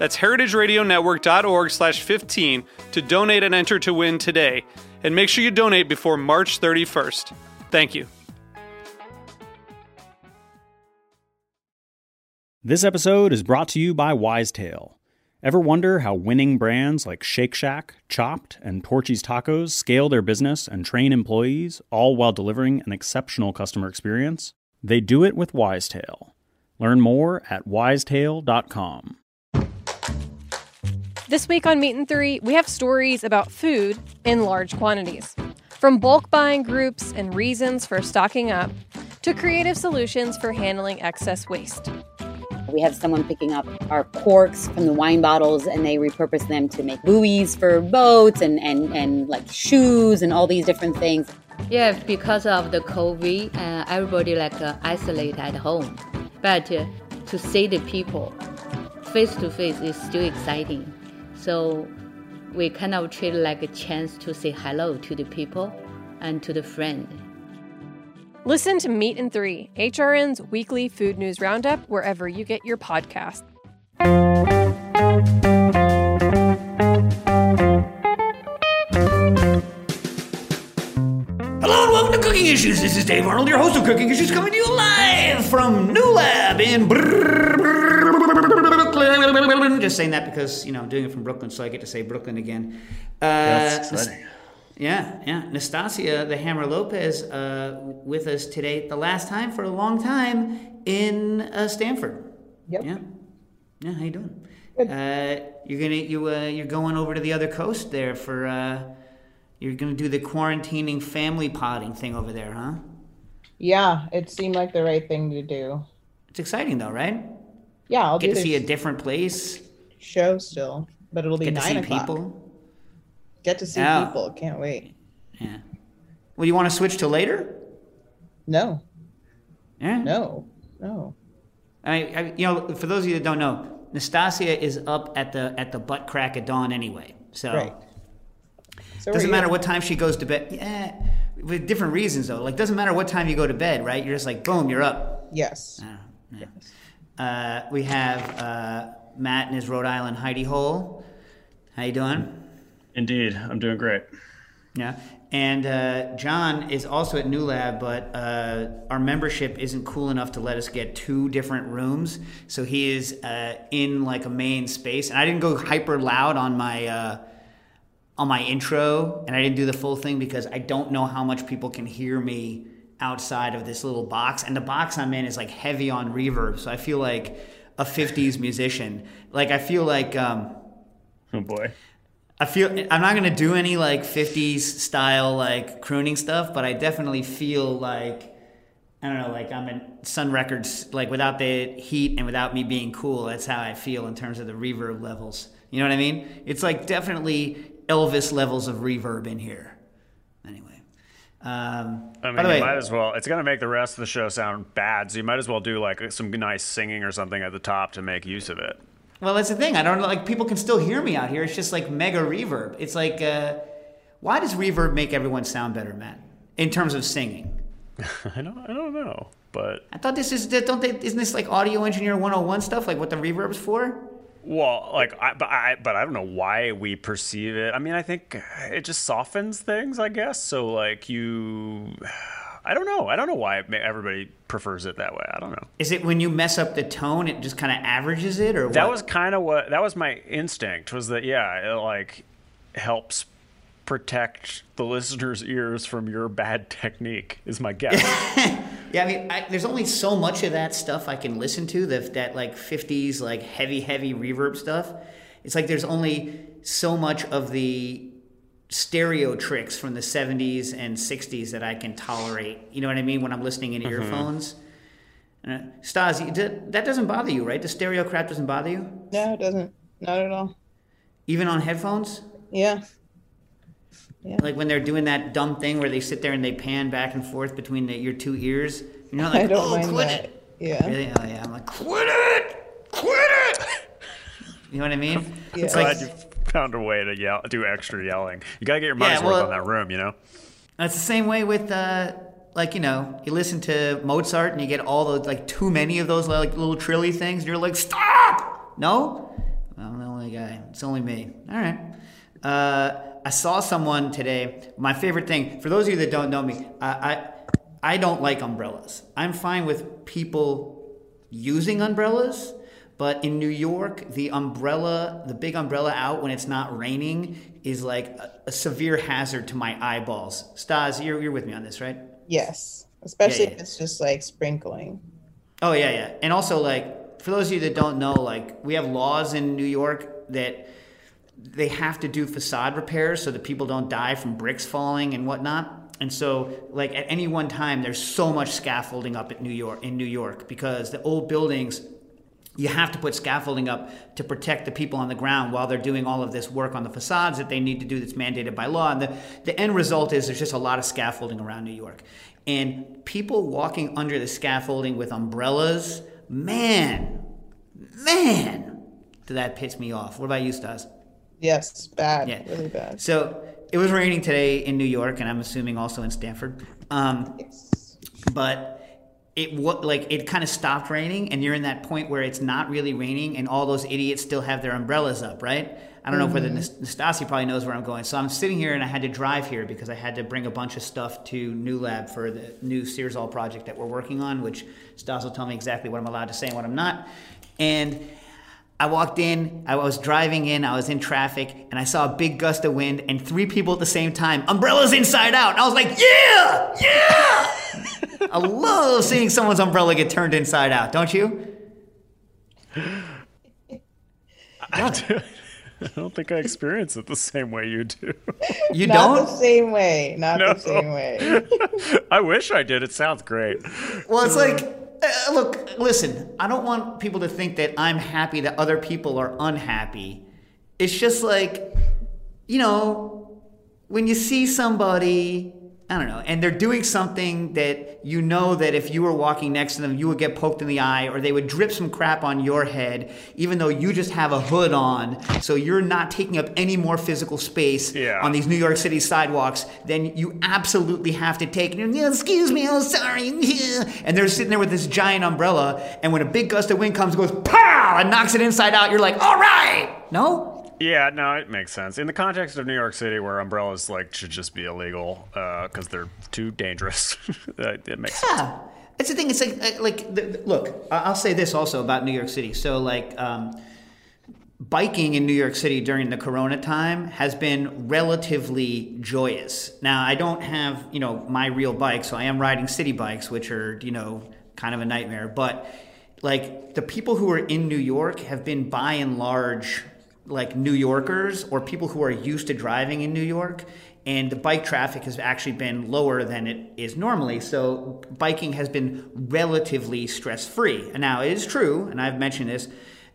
That's heritageradionetwork.org slash 15 to donate and enter to win today. And make sure you donate before March 31st. Thank you. This episode is brought to you by Wisetail. Ever wonder how winning brands like Shake Shack, Chopt, and Torchy's Tacos scale their business and train employees, all while delivering an exceptional customer experience? They do it with Wisetail. Learn more at wisetail.com. This week on Meat and Three, we have stories about food in large quantities. From bulk buying groups and reasons for stocking up to creative solutions for handling excess waste. We have someone picking up our corks from the wine bottles and they repurpose them to make buoys for boats and, and, and like shoes and all these different things. Yeah, because of the COVID, uh, everybody like uh, isolate at home. But uh, to see the people face to face is still exciting. So we kind of treat it like a chance to say hello to the people and to the friend. Listen to Meat and Three, HRN's weekly food news roundup, wherever you get your podcast. Hello and welcome to Cooking Issues. This is Dave Arnold, your host of Cooking Issues, coming to you live from New Lab in Brooklyn. Just saying that because you know I'm doing it from Brooklyn, so I get to say Brooklyn again. Uh, That's exciting. Yeah, yeah. Nastassia, the Hammer Lopez, uh, with us today. The last time for a long time in uh, Stamford. Yep. Yeah. Yeah. How you doing? Uh, you're gonna you uh, you're going over to the other coast there for uh, you're gonna do the quarantining family potting thing over there, huh? Yeah, it seemed like the right thing to do. It's exciting though, right? Yeah, I'll Get to see a different place. show still, but it'll be Get to see o'clock. people. Get to see people. Can't wait. Yeah. Well, you want to switch to later? No, Yeah. no, no. I mean, I, you know, for those of you that don't know, Nastassia is up at the at the butt crack of dawn anyway. So Right. So doesn't matter what time she goes to bed. Yeah, with different reasons though. Like doesn't matter what time you go to bed, right? You're just like boom, you're up. Yes. Uh, yeah. Uh, we have uh, Matt in his Rhode Island hidey hole. How you doing? Indeed, I'm doing great. Yeah. And uh, John is also at New Lab, but uh, our membership isn't cool enough to let us get two different rooms. So he is uh, in like a main space. And I didn't go hyper loud on my uh, on my intro, and I didn't do the full thing because I don't know how much people can hear me outside of this little box. And the box I'm in is like heavy on reverb, so I feel like a '50s musician. Like I feel like. Um, Oh boy. I feel I'm not gonna do any like '50s style like crooning stuff, but I definitely feel like I don't know, like I'm in Sun Records, like without the heat and without me being cool. That's how I feel in terms of the reverb levels. You know what I mean? It's like definitely Elvis levels of reverb in here. Um, I mean, by the you way, might as well. It's gonna make the rest of the show sound bad, so you might as well do like some nice singing or something at the top to make use of it. Well, that's the thing. I don't know. Like people can still hear me out here. It's just like mega reverb. It's like, uh, why does reverb make everyone sound better, Matt? In terms of singing, I don't. I don't know, but I thought this is don't they? Isn't this like audio engineer 101 stuff? Like what the reverb's for? Well, like, I, but I, but I don't know why we perceive it. I mean, I think it just softens things, I guess. So like you, I don't know. I don't know why everybody prefers it that way. I don't know. Is it when you mess up the tone, it just kind of averages it, or That what? was kind of what that was my instinct was that yeah, it like helps protect the listener's ears from your bad technique. Is my guess. Yeah, I mean, I, there's only so much of that stuff I can listen to. That that like '50s like heavy, heavy reverb stuff. It's like there's only so much of the stereo tricks from the '70s and '60s that I can tolerate. You know what I mean? When I'm listening in earphones. Uh, Stas, you- that that doesn't bother you, right? The stereo crap doesn't bother you, No, it doesn't. Not at all. even on headphones. Yeah. Like when they're doing that dumb thing where they sit there and they pan back and forth between the, your two ears. You're not like, I don't oh, mind quit that. it. Yeah. Really? Oh yeah. I'm like, quit it, quit it. You know what I mean? Yeah. It's like Glad you found a way to yell, do extra yelling. You gotta get your money's Yeah, worth on that room, you know. it's the same way with uh, like you know, you listen to Mozart and you get all those like too many of those like little trilly things, and you're like, stop. No, I'm the only guy. It's only me. All right. Uh, I saw someone today. My favorite thing for those of you that don't know me, I, I I don't like umbrellas. I'm fine with people using umbrellas, but in New York, the umbrella, the big umbrella out when it's not raining, is like a, a severe hazard to my eyeballs. Stas, you're, you're with me on this, right? Yes. Especially Yeah, yeah. if it's just like sprinkling. Oh yeah, yeah. And also like for those of you that don't know, like we have laws in New York that they have to do facade repairs so that people don't die from bricks falling and whatnot. And so like at any one time there's so much scaffolding up at New York in New York because the old buildings you have to put scaffolding up to protect the people on the ground while they're doing all of this work on the facades that they need to do that's mandated by law. And the, the end result is there's just a lot of scaffolding around New York. And people walking under the scaffolding with umbrellas, man, man, that pissed me off. What about you, Stas? Yes. Bad. Yeah. Really bad. So it was raining today in New York, and I'm assuming also in Stamford. Um, Yes. but it what like it kind of stopped raining and you're in that point where it's not really raining and all those idiots still have their umbrellas up right i don't know whether Nas- nastasi probably knows where i'm going so i'm sitting here and i had to drive here because i had to bring a bunch of stuff to new lab for the new Searzall project that we're working on which stas will tell me exactly what i'm allowed to say and what i'm not and I walked in, I was driving in, I was in traffic, and I saw a big gust of wind and three people at the same time, umbrellas inside out. And I was like, yeah, yeah. I love seeing someone's umbrella get turned inside out, don't you? I don't think I experience it the same way you do. You Not don't? the same way. Not No. the same way. I wish I did. It sounds great. Well, it's like, uh, look, listen, I don't want people to think that I'm happy that other people are unhappy. It's just like, you know, when you see somebody, I don't know, and they're doing something that you know that if you were walking next to them, you would get poked in the eye or they would drip some crap on your head, even though you just have a hood on, so you're not taking up any more physical space Yeah. on these New York City sidewalks, then you absolutely have to take. And you're, excuse me, oh sorry, and they're sitting there with this giant umbrella, and when a big gust of wind comes, it goes pow and knocks it inside out. You're like, all right, no, Yeah, no, it makes sense. In the context of New York City, where umbrellas like should just be illegal because they're too dangerous, it makes sense. Yeah, it's the thing. It's like uh, like the, look. I'll say this also about New York City. So like. Um, Biking in New York City during the Corona time has been relatively joyous. Now, I don't have, you know, my real bike, so I am riding city bikes, which are, you know, kind of a nightmare. But like the people who are in New York have been by and large like New Yorkers or people who are used to driving in New York. And the bike traffic has actually been lower than it is normally. So biking has been relatively stress free. And now it is true, and I've mentioned this,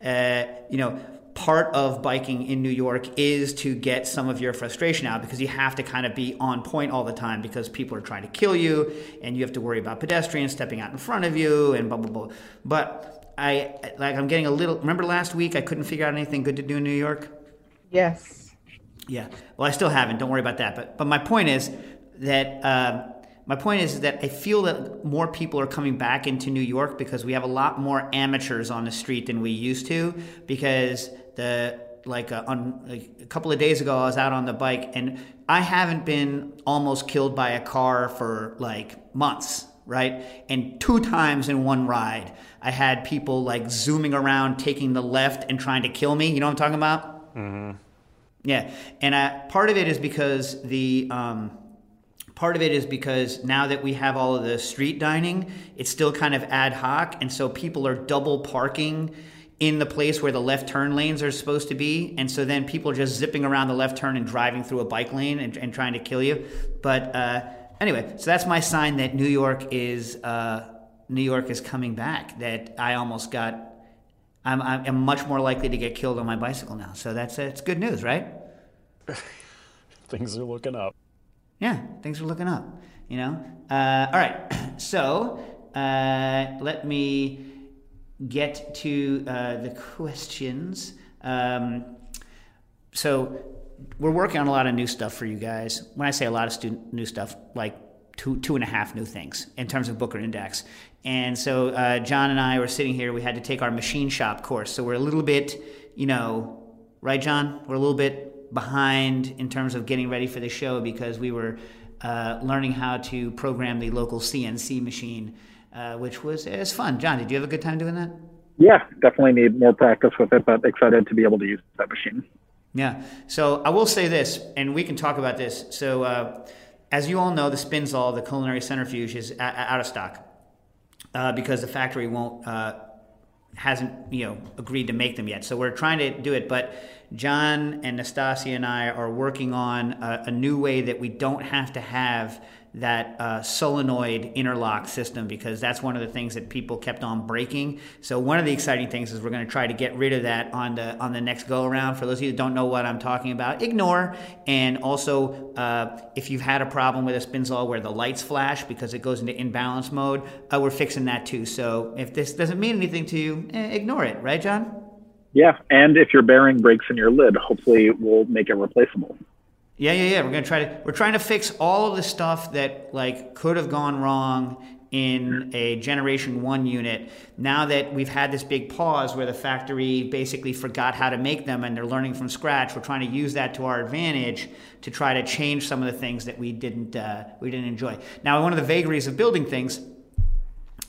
uh, you know, part of biking in New York is to get some of your frustration out because you have to kind of be on point all the time because people are trying to kill you and you have to worry about pedestrians stepping out in front of you and blah blah blah. But I like I'm getting a little remember last week I couldn't figure out anything good to do in New York? Yes. Yeah. Well, I still haven't. Don't worry about that. But but my point is that um, my point is that I feel that more people are coming back into New York because we have a lot more amateurs on the street than we used to. Because the like, uh, on, like a couple of days ago, I was out on the bike and I haven't been almost killed by a car for like months. Right. And two times in one ride, I had people like zooming around, taking the left and trying to kill me. You know what I'm talking about? Yeah, and uh, part of it is because the um, part of it is because now that we have all of the street dining, it's still kind of ad hoc, and so people are double parking in the place where the left turn lanes are supposed to be, and so then people are just zipping around the left turn and driving through a bike lane and, and trying to kill you. But uh, anyway, so that's my sign that New York is uh, New York is coming back. That I almost got. I'm, I'm much more likely to get killed on my bicycle now. So that's it's good news, right? Things are looking up. Yeah, things are looking up. You know. Uh, all right. So uh, let me get to uh, the questions. Um, so we're working on a lot of new stuff for you guys. When I say a lot of student new stuff, like two two and a half new things in terms of Booker and Dax. And so uh, John and I were sitting here. We had to take our machine shop course. So we're a little bit, you know, right, John? We're a little bit behind in terms of getting ready for the show because we were uh, learning how to program the local CNC machine, uh, which was it was fun. John, did you have a good time doing that? Yeah, definitely need more practice with it, but excited to be able to use that machine. Yeah. So I will say this, and we can talk about this. So, uh, as you all know, the Spinzall, the culinary centrifuge, is a- out of stock uh, because the factory won't uh, hasn't you know agreed to make them yet. So we're trying to do it, but John and Nastassia and I are working on a, a new way that we don't have to have that uh, solenoid interlock system because that's one of the things that people kept on breaking. So one of the exciting things is we're going to try to get rid of that on the on the next go around. For those of you that don't know what I'm talking about, ignore. And also, uh, if you've had a problem with a Spinzall where the lights flash because it goes into imbalance mode, uh, we're fixing that too. So if this doesn't mean anything to you, eh, ignore it, right, John? Yeah, and if your bearing breaks in your lid, hopefully we'll make it replaceable. Yeah, yeah, yeah. We're gonna try to we're trying to fix all of the stuff that like could have gone wrong in a generation one unit. Now that we've had this big pause where the factory basically forgot how to make them and they're learning from scratch, we're trying to use that to our advantage to try to change some of the things that we didn't uh, we didn't enjoy. Now, one of the vagaries of building things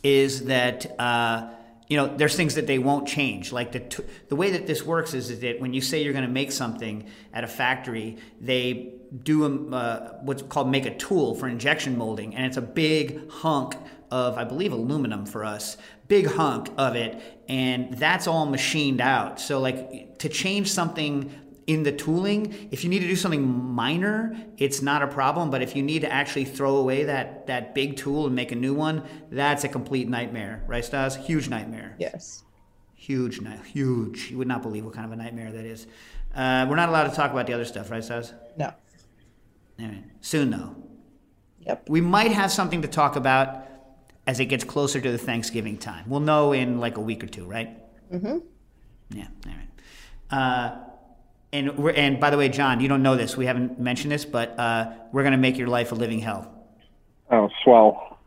is that. Uh, you know, there's things that they won't change. Like the t- the way that this works is, is that when you say you're going to make something at a factory, they do a, uh, what's called make a tool for injection molding, and it's a big hunk of, I believe, aluminum for us, big hunk of it, and that's all machined out. So, like to change something in the tooling, if you need to do something minor, it's not a problem. But if you need to actually throw away that that big tool and make a new one, that's a complete nightmare, right, Stas? Huge nightmare. Yes. Huge, night, huge. You would not believe what kind of a nightmare that is. Uh, we're not allowed to talk about the other stuff, right, Stas? No. All right. Soon, though. Yep. We might have something to talk about as it gets closer to the Thanksgiving time. We'll know in like a week or two, right? Mm-hmm. Yeah. All right. Uh, and we're, and by the way, John, you don't know this. We haven't mentioned this, but uh, we're gonna make your life a living hell, Oh, swell.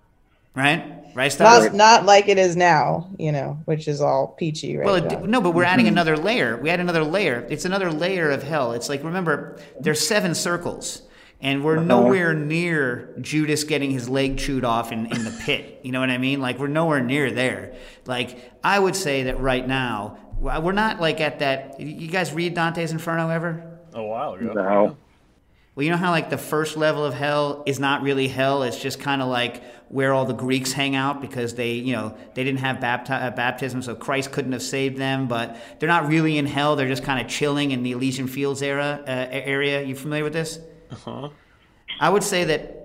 right? Right, Stas? Not not like it is now, you know, which is all peachy right Well, it, no, but we're adding another layer. We add another layer. It's another layer of hell. It's like remember, there's seven circles, and we're nowhere near Judas getting his leg chewed off in, in the pit. You know what I mean? Like we're nowhere near there. Like I would say that right now we're not like at that. You guys read Dante's Inferno ever? A while ago. No. Well, you know how like the first level of hell is not really hell. It's just kind of like where all the Greeks hang out because they, you know, they didn't have bapti- uh, baptism, so Christ couldn't have saved them. But they're not really in hell. They're just kind of chilling in the Elysian Fields era uh, area. You familiar with this? Uh-huh. I would say that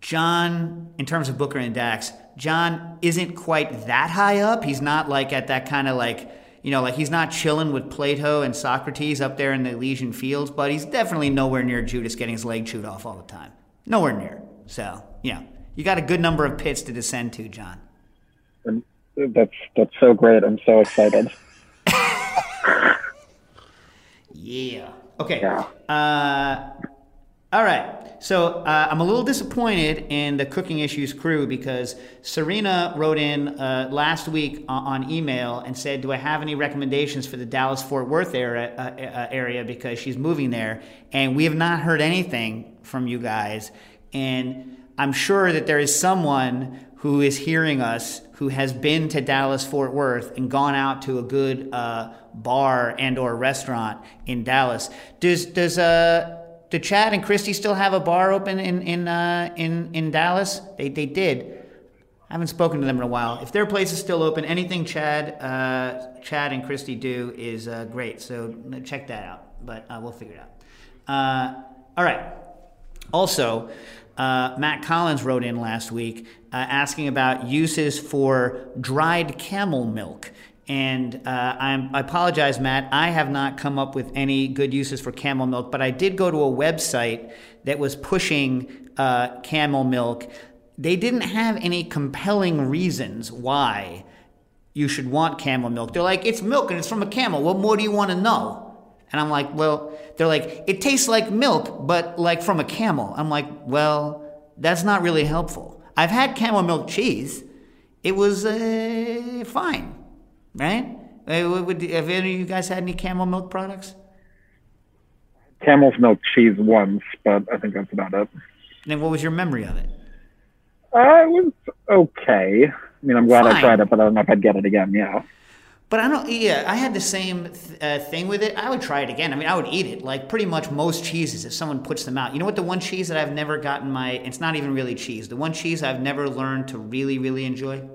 John, in terms of Booker and Dax, John isn't quite that high up. He's not like at that kind of like, you know, like he's not chilling with Plato and Socrates up there in the Elysian fields, but he's definitely nowhere near Judas getting his leg chewed off all the time. Nowhere near. So, yeah, you got a good number of pits to descend to, John. That's that's so great. I'm so excited. Yeah. Okay. Yeah. Uh, all right. So uh, I'm a little disappointed in the Cooking Issues crew because Serena wrote in uh, last week on, email and said, "Do I have any recommendations for the Dallas Fort Worth area, uh, uh, area because she's moving there?" And we have not heard anything from you guys. And I'm sure that there is someone who is hearing us who has been to Dallas Fort Worth and gone out to a good uh, bar and or restaurant in Dallas. Does does uh do Chad and Christy still have a bar open in in uh, in in Dallas? They they did. I haven't spoken to them in a while. If their place is still open, anything Chad uh, Chad and Christy do is uh, great. So check that out. But uh, we'll figure it out. Uh, all right. Also, uh, Matt Collins wrote in last week asking about uses for dried camel milk. And uh, I apologize, Matt. I have not come up with any good uses for camel milk, but I did go to a website that was pushing uh, camel milk. They didn't have any compelling reasons why you should want camel milk. They're like, it's milk and it's from a camel. What more do you want to know? And I'm like, well, they're like, it tastes like milk, but like from a camel. I'm like, well, that's not really helpful. I've had camel milk cheese. It was uh, fine, right? Would- have any of you guys had any camel milk products? Camel's milk cheese once, but I think that's about it. And what was your memory of it? Uh, it was okay. I mean, I'm glad Fine. I tried it, but I don't know if I'd get it again. Yeah. But I don't. Yeah, I had the same th- uh, thing with it. I would try it again. I mean, I would eat it like pretty much most cheeses if someone puts them out. You know what? The one cheese that I've never gotten my. It's not even really cheese. The one cheese I've never learned to really, really enjoy.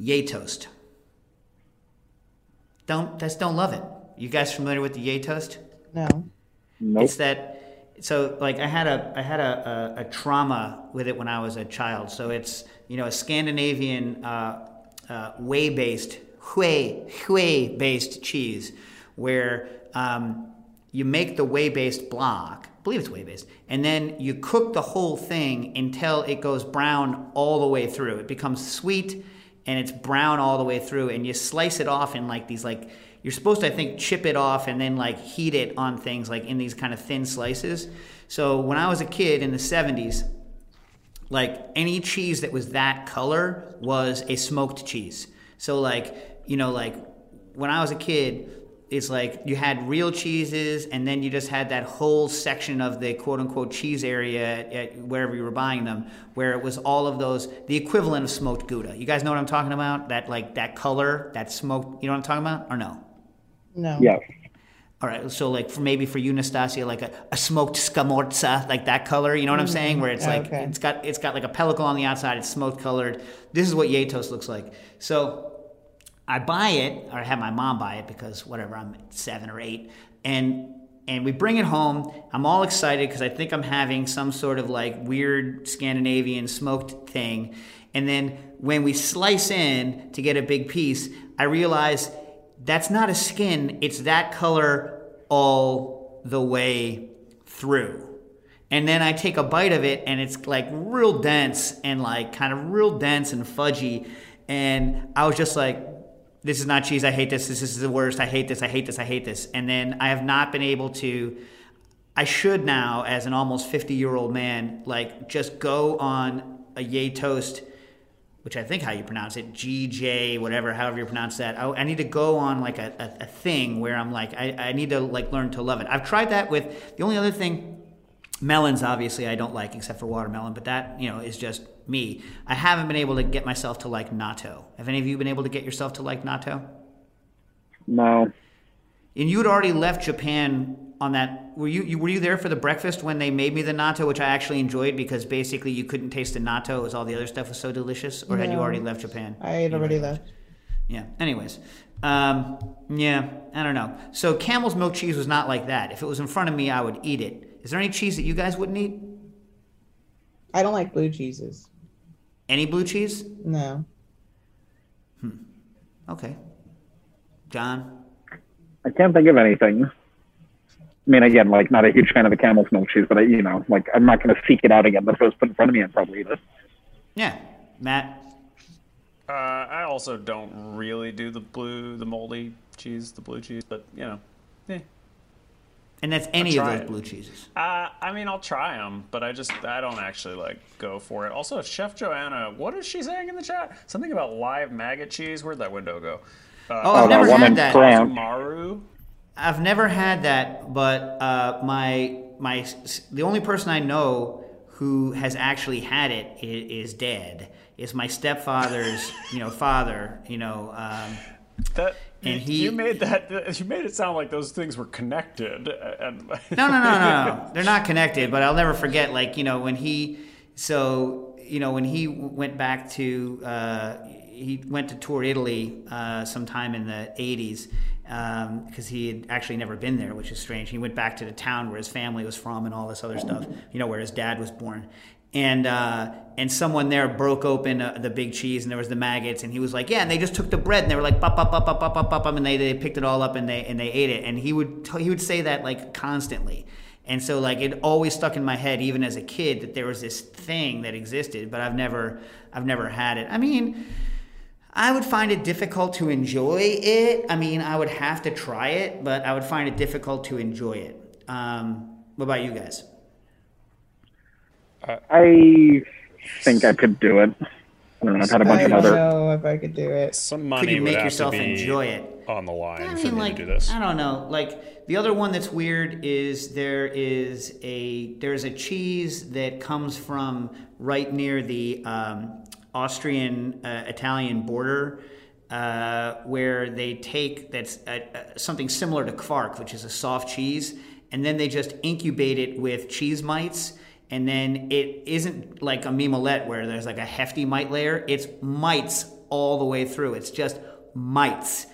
Gjetost. Don't just don't love it. You guys familiar with the gjetost? No. Nope. It's that. So like I had a I had a, a, a trauma with it when I was a child. So it's you know a Scandinavian uh, uh, whey based whey whey based cheese where um, you make the whey based block. I believe it's whey based, and then you cook the whole thing until it goes brown all the way through. It becomes sweet and it's brown all the way through, and you slice it off in like these like you're supposed to I think chip it off and then like heat it on things like in these kind of thin slices. So when I was a kid in the 70s, like any cheese that was that color was a smoked cheese. So like, you know, like when I was a kid, it's like you had real cheeses and then you just had that whole section of the quote unquote cheese area at, at wherever you were buying them where it was all of those the equivalent of smoked gouda. You guys know what I'm talking about? That like that color, that smoked, you know what I'm talking about or no? No. Yeah. All right, so like for maybe for you, Nastassia, like a, a smoked scamorza, like that color. You know what I'm saying? Mm-hmm. Where it's like okay. it's got it's got like a pellicle on the outside. It's smoked colored. This is what gjetost looks like. So I buy it, or I have my mom buy it because whatever, I'm seven or eight, and and we bring it home. I'm all excited because I think I'm having some sort of like weird Scandinavian smoked thing. And then when we slice in to get a big piece, I realize that's not a skin, it's that color all the way through. And then I take a bite of it and it's like real dense and like kind of real dense and fudgy. And I was just like, this is not cheese. I hate this. This is the worst. I hate this. I hate this. I hate this. And then I have not been able to. I should now, as an almost 50 year old man, like just go on a gjetost, which I think how you pronounce it, GJ, whatever, however you pronounce that. I, I need to go on like a, a, a thing where I'm like, I, I need to like learn to love it. I've tried that with the only other thing melons obviously i don't like except for watermelon but that you know is just me i haven't been able to get myself to like natto have any of you been able to get yourself to like natto No. and you had already left japan on that were you, you were you there for the breakfast when they made me the natto which i actually enjoyed because basically you couldn't taste the natto it was all the other stuff was so delicious or had you already left japan I had already left. yeah. Anyways, um, yeah, I don't know. So camel's milk cheese was not like that. If it was in front of me, I would eat it. Is there any cheese that you guys wouldn't eat? I don't like blue cheeses. Any blue cheese? No. Hmm. Okay. John. I can't think of anything. I mean, again, like not a huge fan of the camel's milk cheese, but I, you know, like I'm not going to seek it out again. But if it was put in front of me, I'd probably eat it. Yeah. Matt. Uh, I also don't really do the blue, the moldy cheese, the blue cheese, but you know, eh. And that's any of those it. blue cheeses. Uh, I mean, I'll try them, but I just I don't actually like go for it. Also, Chef Joanna, what is she saying in the chat? Something about live maggot cheese. Where'd that window go? Uh, Oh, I've that never one had in that. Maru. I've never had that, but uh, my my the only person I know who has actually had it is, dead. Is my stepfather's, you know, father. You know, um, That And you, he- you made that you made it sound like those things were connected. And no, no, no, no, no. They're not connected. But I'll never forget, like you know, when he, so you know, when he went back to, uh, he went to tour Italy uh, sometime in the '80s because he had actually never been there, which is strange. He went back to the town where his family was from and all this other stuff. You know, where his dad was born. And uh, and someone there broke open uh, the big cheese and there was the maggots and he was like yeah and they just took the bread and they were like pop pop pop pop pop pop pop and they, they picked it all up and they and they ate it. And he would t- he would say that like constantly. And so like it always stuck in my head even as a kid that there was this thing that existed but I've never I've never had it. I mean I would find it difficult to enjoy it. I mean I would have to try it but I would find it difficult to enjoy it. Um, what about you guys I think I could do it. I don't know. I've had a bunch I of don't other. know if I could do it. some money you would make have yourself to be enjoy it? on the line I for mean, me like to do this. I don't know. Like the other one that's weird is there is a there's a cheese that comes from right near the um, Austrian uh, Italian border. Uh, where they take that's uh, uh, something similar to quark, which is a soft cheese, and then they just incubate it with cheese mites, and then it isn't like a mimolette where there's like a hefty mite layer. It's mites all the way through. It's just mites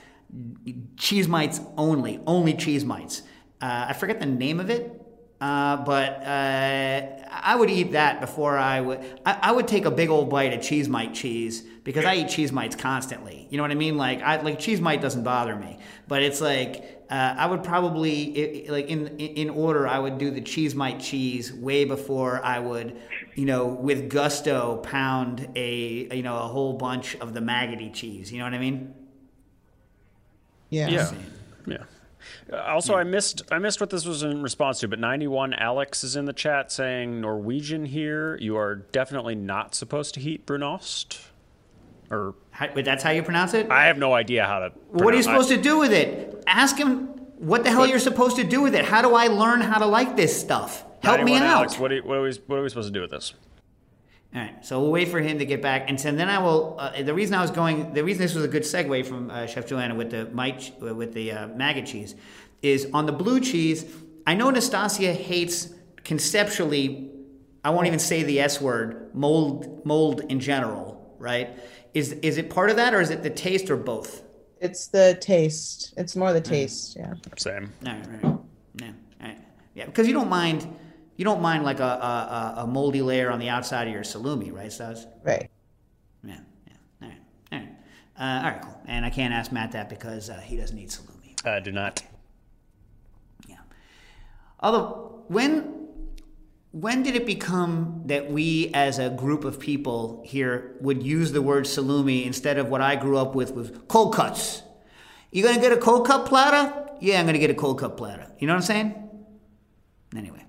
cheese mites only, only cheese mites. Uh, I forget the name of it, uh, but uh, I would eat that before I would. I, I would take a big old bite of cheese mite cheese because I eat cheese mites constantly. You know what I mean? Like, I like cheese mite doesn't bother me, but it's like uh, I would probably i- i- like in in order I would do the cheese mite cheese way before I would, you know, with gusto pound a you know a whole bunch of the maggoty cheese. You know what I mean? Yeah. Yeah, yeah. Also, hmm. I missed I missed what this was in response to, but 91 Alex is in the chat saying Norwegian here. You are definitely not supposed to heat brunost. Or How, but that's how you pronounce it. I have no idea how to. What are you supposed to do with it? Ask him what the hell you're supposed to do with it. How do I learn how to like this stuff? Help me out. Alex, what, are, what, are we, what are we supposed to do with this? All right, so we'll wait for him to get back, and so then I will. Uh, the reason I was going, the reason this was a good segue from uh, Chef Joanna with the mite, with the uh, maggot cheese, is on the blue cheese. I know Nastassia hates conceptually. I won't even say the S word. Mold, mold in general, right? Is is it part of that, or is it the taste, or both? It's the taste. It's more the taste. Yeah. Same. All right, right. Yeah, all right. Yeah, because you don't mind, you don't mind like a, a, a- a moldy layer on the outside of your salumi, right, Stas? Right. Yeah, yeah. All right, all right. Uh, all right, cool. And I can't ask Matt that because uh, he doesn't eat salumi. I do not. Yeah. Although, when when did it become that we as a group of people here would use the word salumi instead of what I grew up with was cold cuts? You gonna get a cold cut platter? Yeah, I'm gonna get a cold cut platter. You know what I'm saying? Anyway.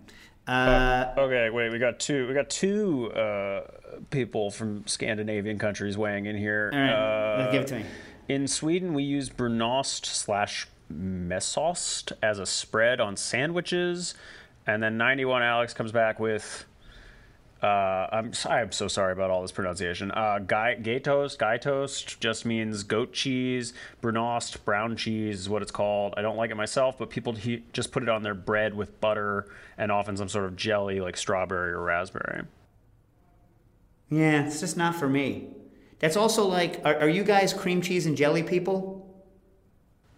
Uh, Okay, wait. We got two. We got two uh, people from Scandinavian countries weighing in here. all right, Uh, give it to me. In Sweden, we use brunost slash mesost as a spread on sandwiches, and then 91 Alex comes back with. Uh, I'm I'm so sorry about all this pronunciation. Uh, guy, gay toast, guy toast just means goat cheese. Brunost, brown cheese is what it's called. I don't like it myself, but people he, just put it on their bread with butter and often some sort of jelly like strawberry or raspberry. Yeah, it's just not for me. That's also like, are, are you guys cream cheese and jelly people?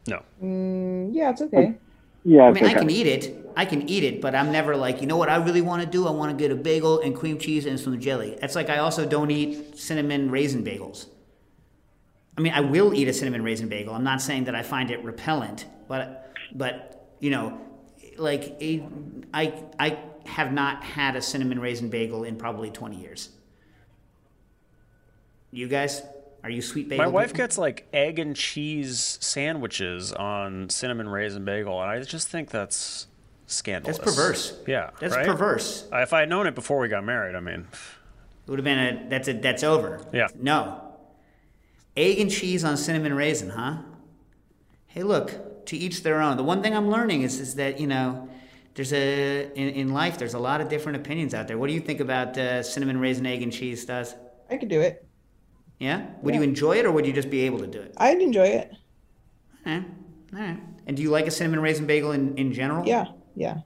No. Mm, yeah, it's okay. Yeah, I mean, I can eat it. I can eat it, but I'm never like, you know what I really want to do? I want to get a bagel and cream cheese and some jelly. That's like I also don't eat cinnamon raisin bagels. I mean, I will eat a cinnamon raisin bagel. I'm not saying that I find it repellent, but but you know, like it, I I have not had a cinnamon raisin bagel in probably 20 years. You guys, are you sweet bagel? My wife people? gets like egg and cheese sandwiches on cinnamon raisin bagel, and I just think that's scandalous. That's perverse. Yeah, That's right? perverse. Uh, If I had known it before we got married, I mean, It would have been a that's a that's over. Yeah. No. Egg and cheese on cinnamon raisin, huh? Hey, look, to each their own. The one thing I'm learning is is that you know there's a in, in life there's a lot of different opinions out there. What do you think about uh, cinnamon raisin egg and cheese, Stas? I could do it. Yeah, would you enjoy it or would you just be able to do it? I'd enjoy it. Eh, All right. All right. And do you like a cinnamon raisin bagel in, in general? Yeah, yeah.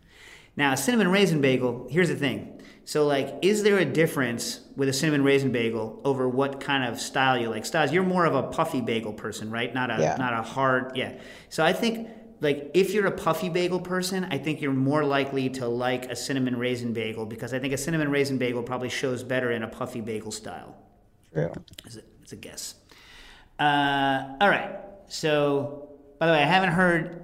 Now, a cinnamon raisin bagel, here's the thing. So, like, is there a difference with a cinnamon raisin bagel over what kind of style you like? Styles, you're more of a puffy bagel person, right? Not a Yeah. not a hard, yeah. So I think like if you're a puffy bagel person, I think you're more likely to like a cinnamon raisin bagel because I think a cinnamon raisin bagel probably shows better in a puffy bagel style. True. It's a, it's a guess. Uh, all right. So, by the way, I haven't heard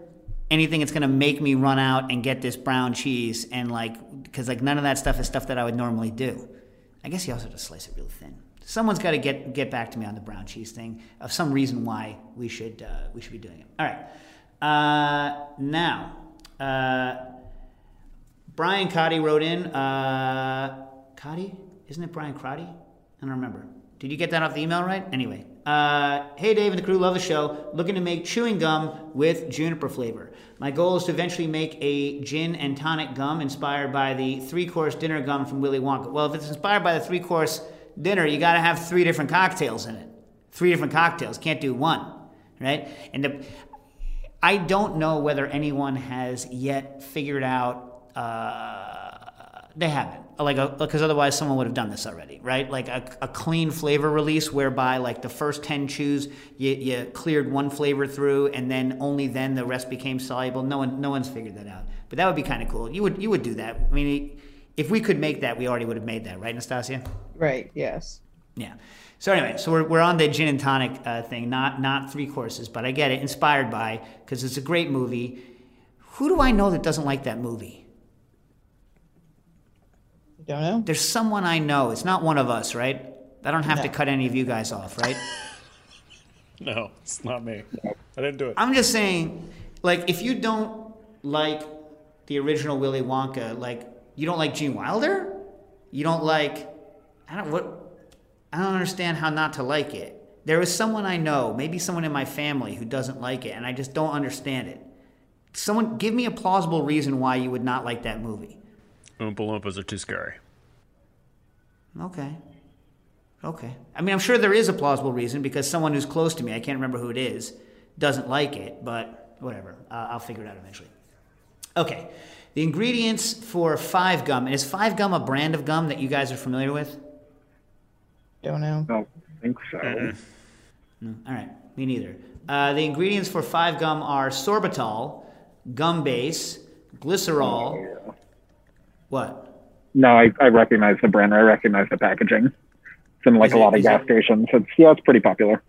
anything that's going to make me run out and get this brown cheese and like, because like none of that stuff is stuff that I would normally do. I guess you also have to slice it real thin. Someone's got to get get back to me on the brown cheese thing of some reason why we should uh, we should be doing it. All right. Uh, now, uh, Brian Cotty wrote in. Uh, Cotty? Isn't it Brian Crotty? I don't remember. Did you get that off the email right? Anyway. Uh, hey, Dave and the crew, love the show. Looking to make chewing gum with juniper flavor. My goal is to eventually make a gin and tonic gum inspired by the three course dinner gum from Willy Wonka. Well, if it's inspired by the three course dinner, you got to have three different cocktails in it. Three different cocktails. Can't do one, right? And the, I don't know whether anyone has yet figured out. Uh, they haven't, like, because otherwise someone would have done this already, right? Like a, a clean flavor release whereby, like, the first ten chews, you, you cleared one flavor through, and then only then the rest became soluble. No one, no one's figured that out. But that would be kind of cool. You would, you would do that. I mean, if we could make that, we already would have made that, right, Nastassia? Right. Yes. Yeah. So anyway, so we're, we're on the gin and tonic uh, thing, not not three courses, but I get it, inspired by because it's a great movie. Who do I know that doesn't like that movie? Don't know. There's someone I know. It's not one of us, right? I don't have to cut any of you guys off, right? No, it's not me. I didn't do it. I'm just saying, like, if you don't like the original Willy Wonka, like, you don't like Gene Wilder, you don't like, I don't what, I don't understand how not to like it. There is someone I know, maybe someone in my family, who doesn't like it, and I just don't understand it. Someone give me a plausible reason why you would not like that movie. Oompa Loompas are too scary. Okay. Okay. I mean, I'm sure there is a plausible reason because someone who's close to me, I can't remember who it is, doesn't like it, but whatever. Uh, I'll figure it out eventually. Okay. The ingredients for Five Gum. And is Five Gum a brand of gum that you guys are familiar with? Don't know. I don't think so. No. All right. Me neither. Uh, the ingredients for Five Gum are sorbitol, gum base, glycerol. What? No, I, I recognize the brand. I recognize the packaging. It's in like Is a it- lot of gas it- stations. It's yeah, it's pretty popular.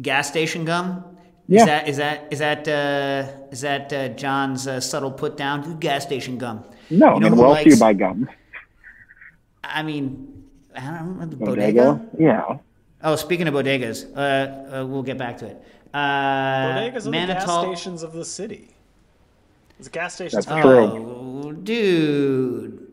Gas station gum? Yeah. Is that is that is that uh, is that uh, John's uh, subtle put down? Gas station gum. No, You I know mean, who where you buy gum? I mean, I don't know, the Bodega? bodega. Yeah. Oh, speaking of bodegas, uh, uh, we'll get back to it. Uh, Bodegas are the gas stations of the city. It's a gas station. That's for- true. Oh, dude,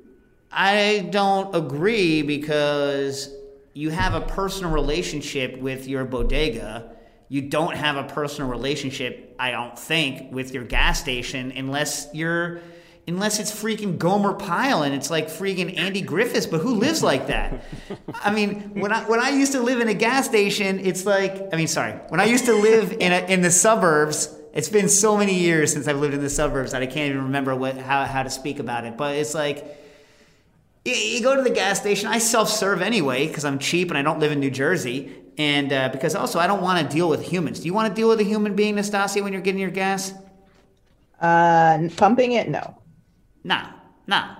I don't agree because you have a personal relationship with your bodega. You don't have a personal relationship, I don't think, with your gas station unless you're unless it's freaking Gomer Pyle and it's like freaking Andy Griffiths, but who lives like that? I mean, when I when I used to live in a gas station, it's like I mean, sorry, when I used to live in a, in the suburbs, it's been so many years since I've lived in the suburbs that I can't even remember what how how to speak about it. But it's like you, you go to the gas station. I self serve anyway because I'm cheap and I don't live in New Jersey. And uh, because also I don't want to deal with humans. Do you want to deal with a human being, Nastassia, when you're getting your gas? Uh, pumping it? No. Nah, nah.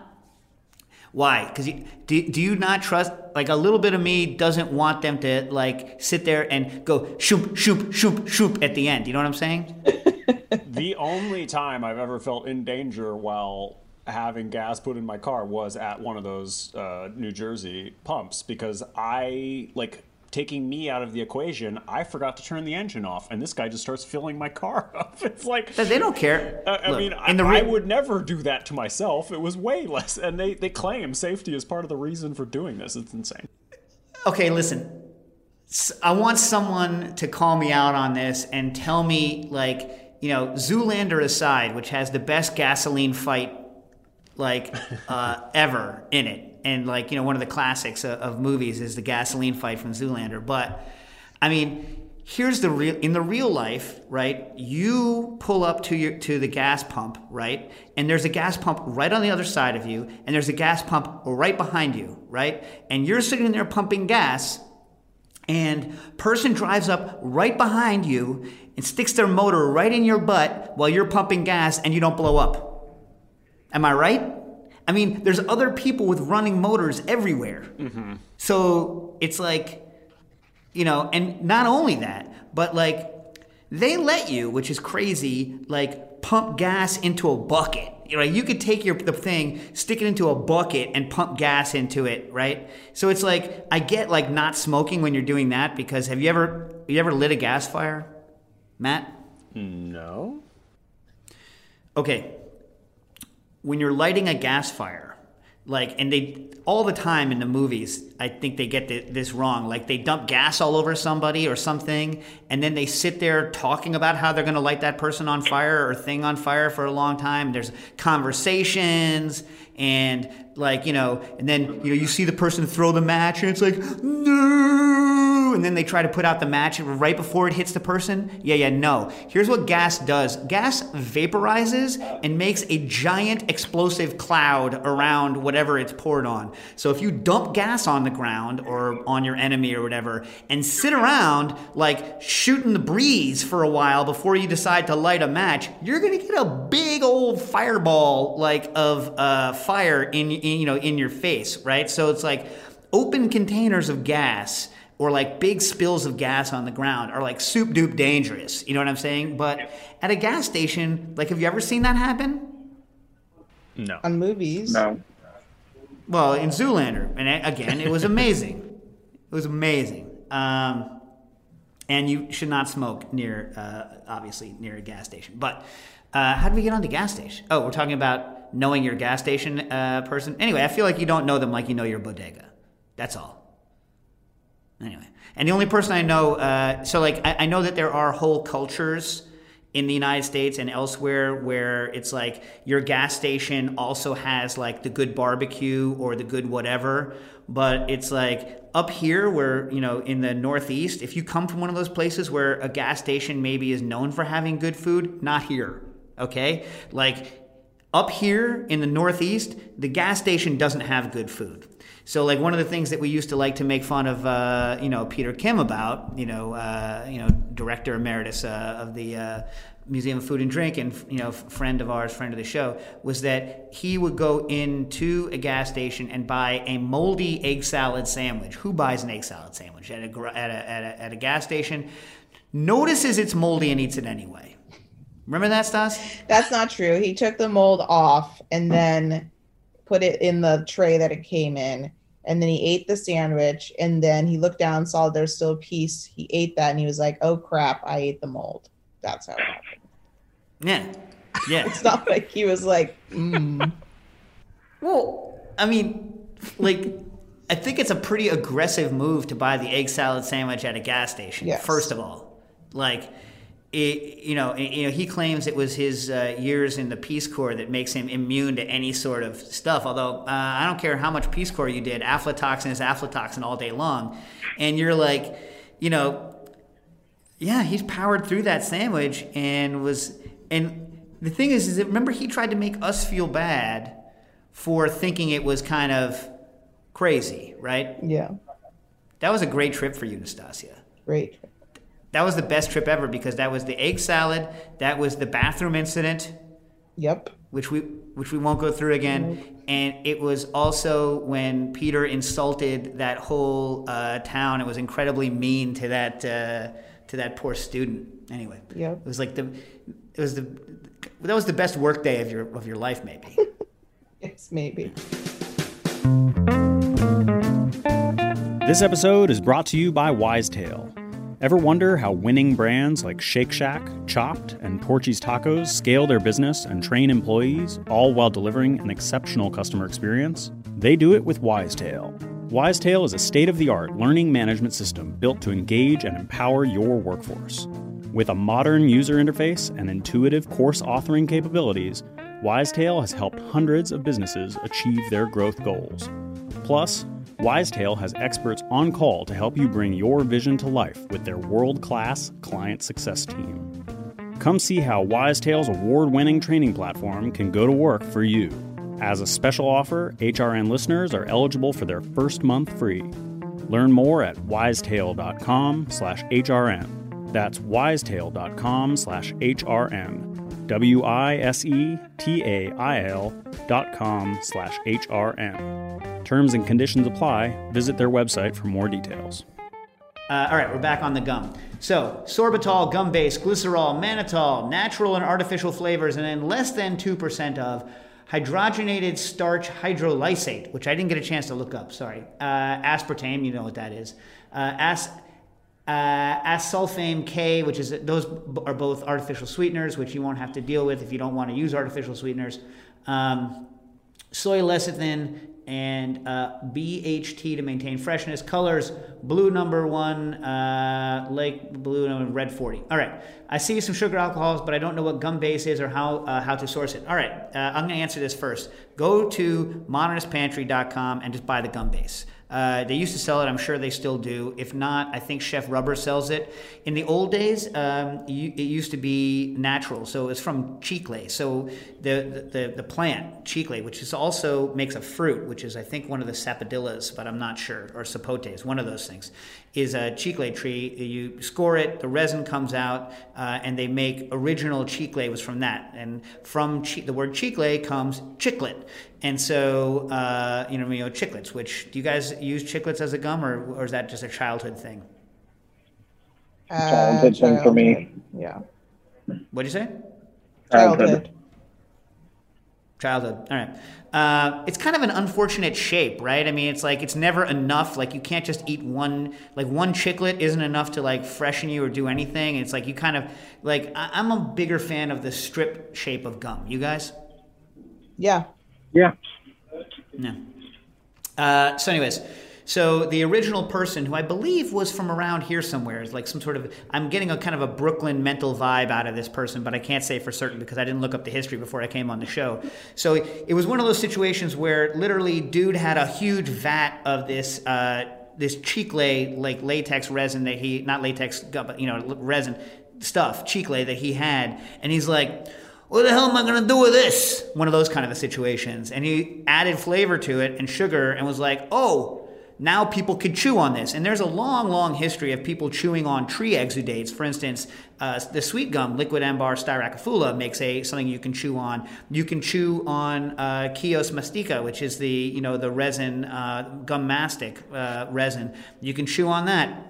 Why? Because do, do you not trust? Like a little bit of me doesn't want them to like sit there and go shoop shoop shoop shoop at the end. You know what I'm saying? the only time I've ever felt in danger while having gas put in my car was at one of those uh, New Jersey pumps because I like taking me out of the equation. I forgot to turn the engine off, and this guy just starts filling my car up. It's like They don't care. I, I Look, mean, I, the I re- would never do that to myself. It was way less, and they they claim safety is part of the reason for doing this. It's insane. okay, listen. I want someone to call me out on this and tell me, like, you know, Zoolander aside, which has the best gasoline fight like uh, ever in it, and like you know one of the classics of, of movies is the gasoline fight from Zoolander. But I mean, here's the real in the real life, right? You pull up to your to the gas pump, right? And there's a gas pump right on the other side of you, and there's a gas pump right behind you, right? And you're sitting there pumping gas, and person drives up right behind you and sticks their motor right in your butt while you're pumping gas and you don't blow up. Am I right? I mean, there's other people with running motors everywhere. Mm-hmm. So it's like, you know, and not only that, but like they let you, which is crazy, like pump gas into a bucket. You know, you could take your the thing, stick it into a bucket, and pump gas into it, right? So it's like I get like not smoking when you're doing that because have you ever you ever lit a gas fire, Matt? No. okay when you're lighting a gas fire like and they all the time in the movies i think they get thi- this wrong. Like they dump gas all over somebody or something and then they sit there talking about how they're going to light that person on fire or thing on fire for a long time. There's conversations and like you know and then you know you see the person throw the match and it's like no and then they try to put out the match right before it hits the person. Yeah, yeah, no. Here's what gas does gas vaporizes and makes a giant explosive cloud around whatever it's poured on. So if you dump gas on the ground or on your enemy or whatever and sit around like shooting the breeze for a while before you decide to light a match, you're going to get a big old fireball like of uh, fire in, in you know in your face, right? So it's like open containers of gas or like big spills of gas on the ground are like soup dupe dangerous. You know what I'm saying? But at a gas station, like, have you ever seen that happen? No. On movies. No. Well, in Zoolander, and again, it was amazing. it was amazing. Um, and you should not smoke near, uh, obviously, near a gas station. But uh, how do we get on to gas station? Oh, we're talking about knowing your gas station uh, person. Anyway, I feel like you don't know them like you know your bodega. That's all. Anyway, and the only person I know, uh, so like I, I know that there are whole cultures in the United States and elsewhere where it's like your gas station also has like the good barbecue or the good whatever, but it's like up here where you know in the Northeast, if you come from one of those places where a gas station maybe is known for having good food, not here. Okay, like up here in the Northeast, the gas station doesn't have good food. So, like one of the things that we used to like to make fun of, uh, you know, Peter Kim about, you know, uh, you know, director emeritus uh, of the uh, Museum of Food and Drink, and you know, friend of ours, friend of the show, was that he would go into a gas station and buy a moldy egg salad sandwich. Who buys an egg salad sandwich at a at a, at a, at a gas station? Notices it's moldy and eats it anyway. Remember that, Stas? That's not true. He took the mold off and then put it in the tray that it came in. And then he ate the sandwich. And then he looked down, saw there's still a piece. He ate that and he was like, oh crap, I ate the mold. That's how it happened. Yeah, yeah. It's not like he was like, mm. Well, I mean, like, I think it's a pretty aggressive move to buy the egg salad sandwich at a gas station. Yes. First of all, like, it, you know, you know, he claims it was his uh, years in the Peace Corps that makes him immune to any sort of stuff. Although uh, I don't care how much Peace Corps you did, aflatoxin is aflatoxin all day long, and you're like, you know, yeah, he's powered through that sandwich and was and the thing is is that remember he tried to make us feel bad for thinking it was kind of crazy, right? yeah, That was a great trip for you, Nastassia. great. That was the best trip ever because that was the egg salad, that was the bathroom incident, Yep. which we which we won't go through again, and it was also when Peter insulted that whole uh, town. It was incredibly mean to that uh, to that poor student. Anyway, Yep. it was like the it was the that was the best work day of your of your life, maybe. Yes, maybe. This episode is brought to you by Wisetail. Ever wonder how winning brands like Shake Shack, Chopt, and Torchy's Tacos scale their business and train employees, all while delivering an exceptional customer experience? They do it with Wisetail. Wisetail is a state of the art learning management system built to engage and empower your workforce. With a modern user interface and intuitive course authoring capabilities, Wisetail has helped hundreds of businesses achieve their growth goals. Plus, Wisetail has experts on call to help you bring your vision to life with their world class client success team. Come see how Wisetail's award winning training platform can go to work for you. As a special offer, HRN listeners are eligible for their first month free. Learn more at wisetail.com slash HRN. That's wisetail.com slash HRN. W I S E T A I L dot com slash HRN. Terms and conditions apply. Visit their website for more details. Uh, all right, we're back on the gum. So, sorbitol, gum base, glycerol, mannitol, natural and artificial flavors, and then less than 2% of hydrogenated starch hydrolysate, which I didn't get a chance to look up, sorry. Uh, aspartame, you know what that is. Uh, as, uh, asulfame K, which is those are both artificial sweeteners, which you won't have to deal with if you don't want to use artificial sweeteners. Um, soy lecithin and uh, BHT to maintain freshness. Colors blue number one, uh, lake blue number red 40. All right. I see some sugar alcohols, but I don't know what gum base is or how uh, how to source it. All right. Uh, I'm going to answer this first. Go to modernistpantry.com and just buy the gum base. Uh, they used to sell it. I'm sure they still do. If not, I think Chef Rubber sells it. In the old days, um, it used to be natural, so it's from chicle. So the, the the plant chicle, which is also makes a fruit, which is I think one of the sapodillas, but I'm not sure, or sapotes, one of those things, is a chicle tree. You score it, the resin comes out, uh, and they make original chicle was from that. And from chi- the word chicle comes chiclet. And so, uh, you know, you know, chiclets. Which do you guys use chiclets as a gum, or, or is that just a childhood thing? Childhood thing for me. Yeah. What'd you say? Childhood. Childhood. All right. Uh, it's kind of an unfortunate shape, right? I mean, it's like it's never enough. Like you can't just eat one. Like one chiclet isn't enough to like freshen you or do anything. It's like you kind of like I- I'm a bigger fan of the strip shape of gum. You guys? Yeah. Yeah. No. Uh, so, anyways, so the original person, who I believe was from around here somewhere, is like some sort of. I'm getting a kind of a Brooklyn mental vibe out of this person, but I can't say for certain because I didn't look up the history before I came on the show. So it was one of those situations where literally, dude had a huge vat of this. Uh, this chicle like latex resin that he not latex but you know resin stuff chicle that he had and he's like what the hell am I going to do with this? One of those kind of situations. And he added flavor to it and sugar and was like, oh, now people could chew on this. And there's a long, long history of people chewing on tree exudates. For instance, uh, the sweet gum, Liquidambar styraciflua, makes a something you can chew on. You can chew on uh, Chios mastica, which is the you know the resin uh, gum mastic uh, resin. You can chew on that.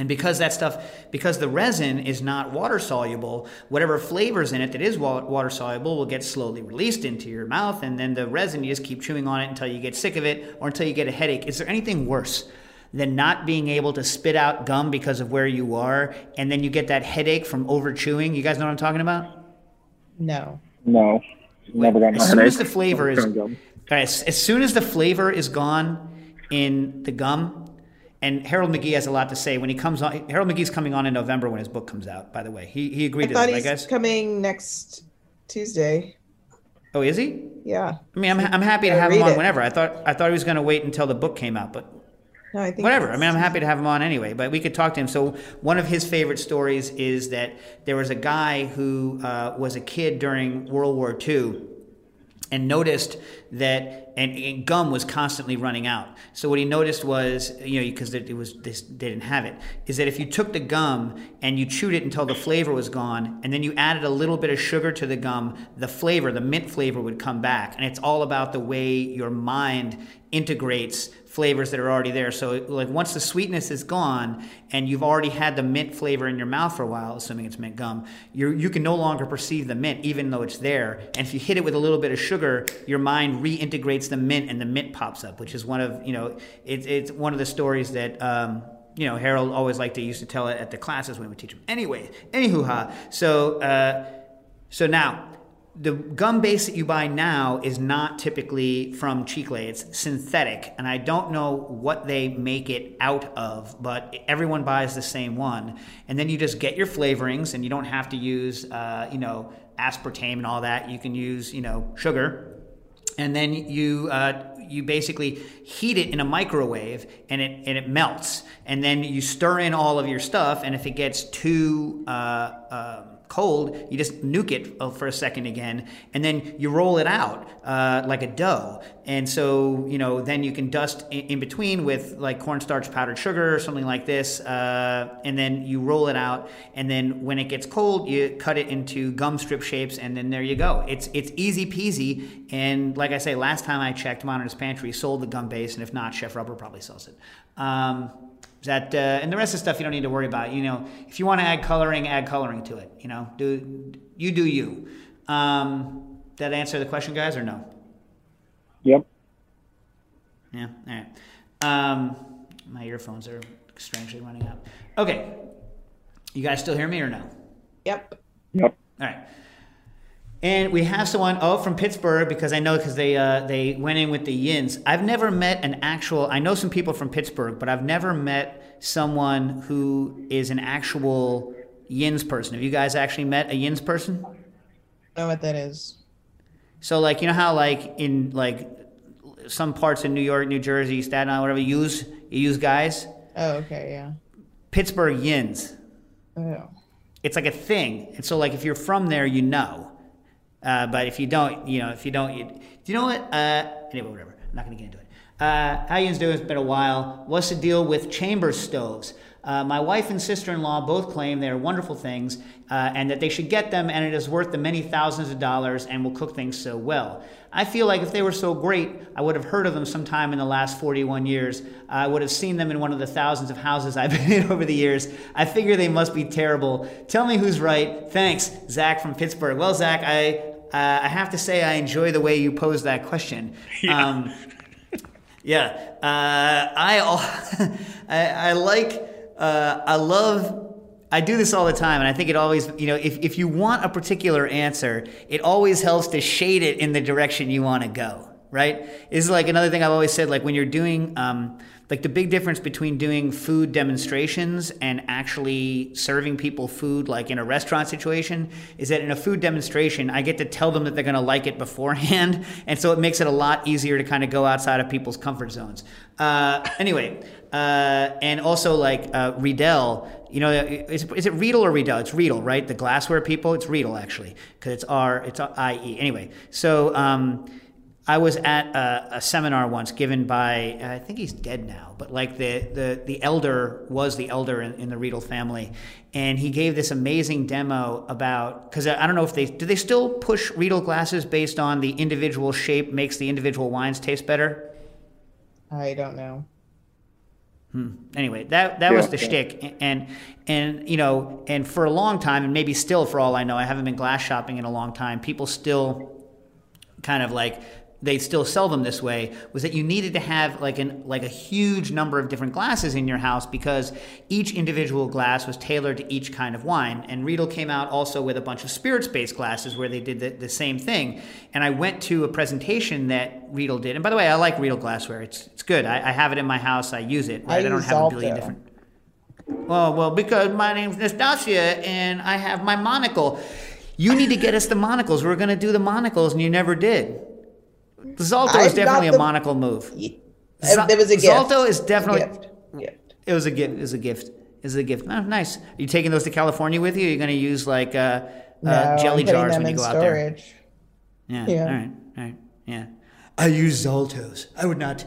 And because that stuff, because the resin is not water soluble, whatever flavors in it that is water soluble will get slowly released into your mouth, and then the resin you just keep chewing on it until you get sick of it or until you get a headache. Is there anything worse than not being able to spit out gum because of where you are, and then you get that headache from over chewing? You guys know what I'm talking about? No. No. Never gotten a As soon as the flavor is, Chewing gum. all right, as, as soon as the flavor is gone in the gum, and Harold McGee has a lot to say when he comes on. Harold McGee's coming on in November when his book comes out. By the way, he he I agreed to thought that, he's guys? coming next Tuesday. Oh, is he? Yeah. I mean, I'm, I'm happy to have him on it. whenever. I thought I thought he was going to wait until the book came out, but No, I think whatever. I mean, I'm happy to have him on anyway. But we could talk to him. So one of his favorite stories is that there was a guy who uh, was a kid during World War II and noticed that and, and gum was constantly running out. So what he noticed was, you know, because it was this, they didn't have it, is that if you took the gum and you chewed it until the flavor was gone, and then you added a little bit of sugar to the gum, the flavor, the mint flavor, would come back. And it's all about the way your mind integrates flavors that are already there. So like once the sweetness is gone and you've already had the mint flavor in your mouth for a while, assuming it's mint gum, you you can no longer perceive the mint even though it's there. And if you hit it with a little bit of sugar, your mind reintegrates the mint and the mint pops up, which is one of you know it's it's one of the stories that. Um, you know, Harold always liked to used to tell it at the classes when we would teach them. Anyway, anywho, ha. So, uh, so now the gum base that you buy now is not typically from Chicle. It's synthetic, and I don't know what they make it out of, but everyone buys the same one. And then you just get your flavorings, and you don't have to use, uh, you know, aspartame and all that. You can use, you know, sugar, and then you uh, you basically heat it in a microwave, and it and it melts. And then you stir in all of your stuff, and if it gets too uh, uh, cold, you just nuke it uh, for a second again, and then you roll it out uh, like a dough. And so, you know, then you can dust in, between with like cornstarch powdered sugar or something like this, uh, and then you roll it out. And then when it gets cold, you cut it into gum strip shapes, and then there you go. It's it's easy peasy. And like I say, last time I checked, Modernist Pantry sold the gum base, and if not, Chef Rubber probably sells it. Um, that uh, and the rest of the stuff you don't need to worry about. You know, if you want to add coloring, add coloring to it. You know, do you do you. Um, that answer the question, guys, or no? Yep. Yeah. All right. Um, my earphones are strangely running out. Okay. You guys still hear me or no? Yep. Yep. All right. And we have someone oh from Pittsburgh because I know because they uh, they went in with the Yins. I've never met an actual. I know some people from Pittsburgh, but I've never met someone who is an actual Yins person. Have you guys actually met a Yins person? I know what that is. So like you know how like in like some parts in New York, New Jersey, Staten Island, whatever, you use you use guys. Oh, okay, yeah. Pittsburgh Yins. Oh. It's like a thing, and so like if you're from there, you know. Uh, but if you don't, you know, if you don't, you, do you know what? Uh, anyway, whatever. I'm not going to get into it. Uh, how you doing? It's been a while. What's the deal with chamber stoves? Uh, my wife and sister-in-law both claim they are wonderful things uh, and that they should get them, and it is worth the many thousands of dollars and will cook things so well. I feel like if they were so great, I would have heard of them sometime in the last 41 years. I would have seen them in one of the thousands of houses I've been in over the years. I figure they must be terrible. Tell me who's right. Thanks, Zach from Pittsburgh. Well, Zach, I uh, I have to say I enjoy the way you pose that question. Yeah. Um, yeah, uh, I, I I like uh, I love. I do this all the time, and I think it always, you know, if, if you want a particular answer, it always helps to shade it in the direction you want to go, right? This is like another thing I've always said, like when you're doing, um, like the big difference between doing food demonstrations and actually serving people food like in a restaurant situation is that in a food demonstration i get to tell them that they're going to like it beforehand and so it makes it a lot easier to kind of go outside of people's comfort zones uh, anyway uh, and also like uh, Riedel, you know, is, is it Riedel or Riedel? It's Riedel, right? The glassware people. It's Riedel actually, because it's R, it's I E. Anyway, so um, I was at a, a, seminar once given by I think he's dead now, but like the the the elder was the elder in, in the Riedel family, and he gave this amazing demo about because I don't know if they do they still push Riedel glasses based on the individual shape makes the individual wines taste better. I don't know. Hmm. Anyway, that that Yeah. was the shtick, and and you know, and for a long time, and maybe still for all I know, I haven't been glass shopping in a long time. People still kind of like they still sell them this way was that you needed to have like an like a huge number of different glasses in your house because each individual glass was tailored to each kind of wine. And Riedel came out also with a bunch of spirits based glasses where they did the, the same thing. And I went to a presentation that Riedel did. And by the way I like Riedel glassware. It's it's good. I, I have it in my house. I use it I right? I, don't have a billion different. Well, well, because my name's Nastassia and I have my monocle. You need to get us the monocles. We're going to do the monocles, and you never did. The Zalto I is definitely got a monocle move. Ye- Za- It was a gift. Zalto is definitely. gift. gift. It was a gift. It was a gift. It was a gift. Oh, nice. Are you taking those to California with you? You're going to use like uh, No, uh, jelly jars when you go out there. storage. Yeah. Yeah. All right. All right. Yeah. I use Zaltos. I would not.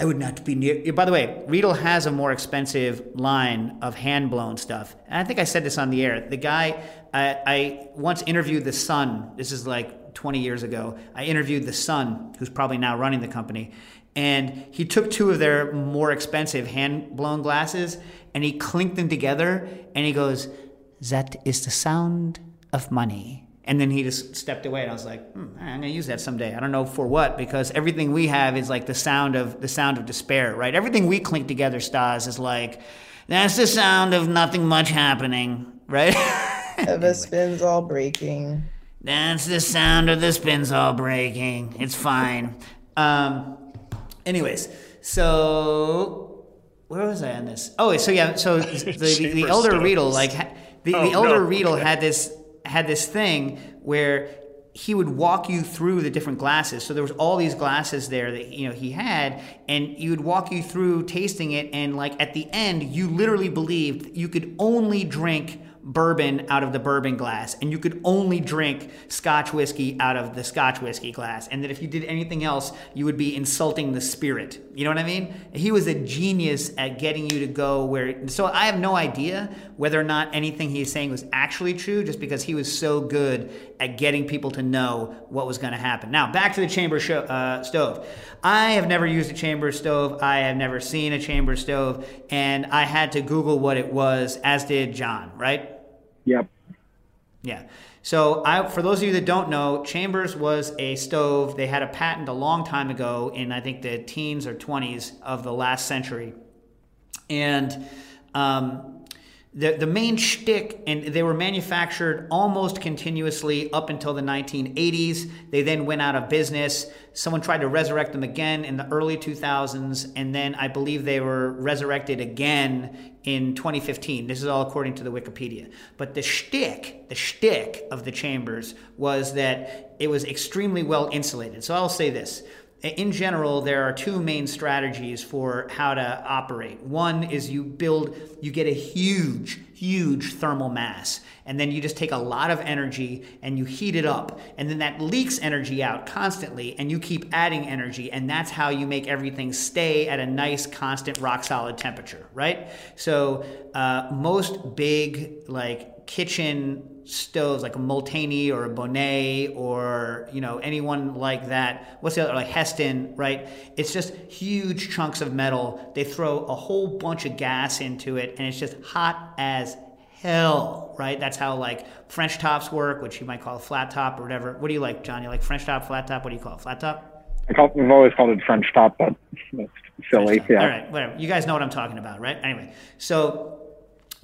I would not be near. By the way, Riedel has a more expensive line of hand blown stuff. And I think I said this on the air. The guy I, I once interviewed the son. This is like 20 years ago. I interviewed the son, who's probably now running the company, and he took two of their more expensive hand blown glasses and he clinked them together and he goes, "That is the sound of money." And then he just stepped away, and I was like, hmm, "I'm going to use that someday." I don't know for what, because everything we have is like the sound of the sound of despair, right? Everything we clink together, Stas, is like that's the sound of nothing much happening, right? The Spinzall breaking. That's the sound of the Spinzall breaking. It's fine. Um, anyways, so where was I on this? Oh, so yeah, so the, the, the elder stoves. Riedel, like the, Oh, the elder no. Riedel had this had this thing where he would walk you through the different glasses. So there was all these glasses there that you know he had, and he would walk you through tasting it, and like at the end, you literally believed you could only drink bourbon out of the bourbon glass, and you could only drink Scotch whiskey out of the Scotch whiskey glass, and that if you did anything else, you would be insulting the spirit. You know what I mean? He was a genius at getting you to go where. So I have no idea whether or not anything he's saying was actually true, just because he was so good at getting people to know what was going to happen. Now back to the chamber uh, stove. I have never used a chamber stove. I have never seen a chamber stove, and I had to Google what it was, as did John. Right? Yep. Yeah. So, I, for those of you that don't know, Chambers was a stove. They had a patent a long time ago in, I think, the teens or 20s of the last century. And um, the, the main shtick, and they were manufactured almost continuously up until the 1980s. They then went out of business. Someone tried to resurrect them again in the early 2000s, and then I believe they were resurrected again in 2015. This is all according to the Wikipedia. But the shtick, the shtick of the chambers was that it was extremely well insulated. So I'll say this in general, there are two main strategies for how to operate. One is you build, you get a huge, huge thermal mass, and then you just take a lot of energy and you heat it up, and then that leaks energy out constantly, and you keep adding energy, and that's how you make everything stay at a nice, constant, rock solid temperature, right? So, uh, most big, like, kitchen stoves like a Molteni or a Bonnet or you know anyone like that. What's the other like Heston, right? It's just huge chunks of metal. They throw a whole bunch of gas into it, and it's just hot as hell, right? That's how like French tops work, which you might call a flat top or whatever. What do you like, John? You like French top, flat top? What do you call it? Flat top? I call, we've always called it French top, but that's silly. Yeah. All right, whatever. You guys know what I'm talking about, right? Anyway, so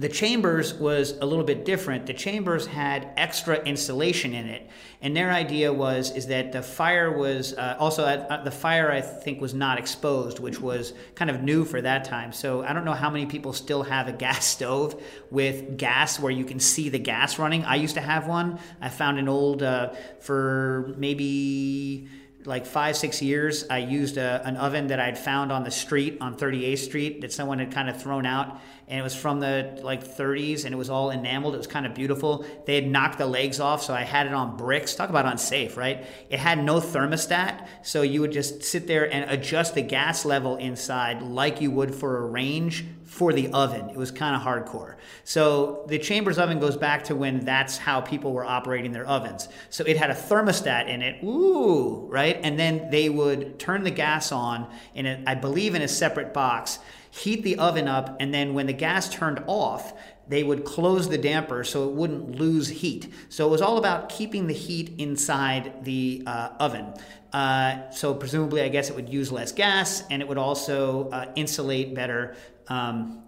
the chambers was a little bit different. The chambers had extra insulation in it, and their idea was is that the fire was uh, also uh, the fire I think was not exposed, which was kind of new for that time. So I don't know how many people still have a gas stove with gas where you can see the gas running. I used to have one. I found an old uh, for maybe like five six years i used a, an oven that i'd found on the street on 38th street that someone had kind of thrown out and it was from the like 30s and it was all enameled. It was kind of beautiful. They had knocked the legs off so i had it on bricks. Talk about unsafe right? It had no thermostat so you would just sit there and adjust the gas level inside like you would for a range for the oven. It was kind of hardcore. So the Chambers oven goes back to when that's how people were operating their ovens. So it had a thermostat in it, ooh, right? And then they would turn the gas on in a, I believe in a separate box, heat the oven up, and then when the gas turned off, they would close the damper so it wouldn't lose heat. So it was all about keeping the heat inside the uh, oven. Uh, so presumably, I guess it would use less gas, and it would also uh, insulate better. Um,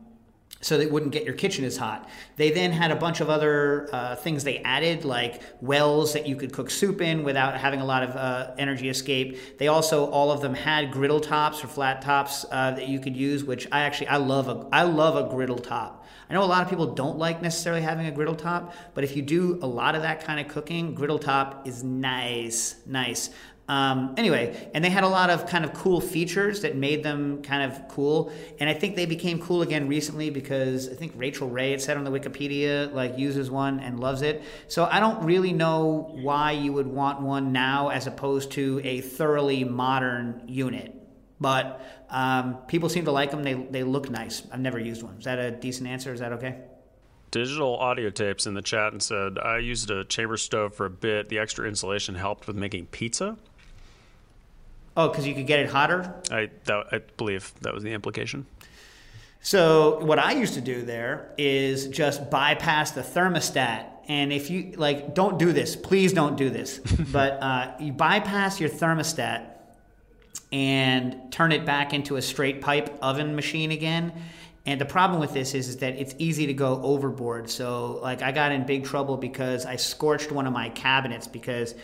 so that wouldn't get your kitchen as hot. They then had a bunch of other uh, things they added, like wells that you could cook soup in without having a lot of uh, energy escape. They also, all of them had griddle tops or flat tops uh, that you could use, which I actually I love a I love a griddle top. I know a lot of people don't like necessarily having a griddle top, but if you do a lot of that kind of cooking, griddle top is nice, nice. Um, anyway, and they had a lot of kind of cool features that made them kind of cool. And I think they became cool again recently because I think Rachael Ray, it said on the Wikipedia, like uses one and loves it. So I don't really know why you would want one now as opposed to a thoroughly modern unit. But um, people seem to like them. They, they look nice. I've never used one. Is that a decent answer? Is that okay? Digital audio tapes in the chat and said, I used a chamber stove for a bit. The extra insulation helped with making pizza. Oh, because you could get it hotter? I, that, I believe that was the implication. So what I used to do there is just bypass the thermostat. And if you like, don't do this. Please don't do this. but uh, you bypass your thermostat and turn it back into a straight pipe oven machine again. And the problem with this is, is that it's easy to go overboard. So, like, I got in big trouble because I scorched one of my cabinets because,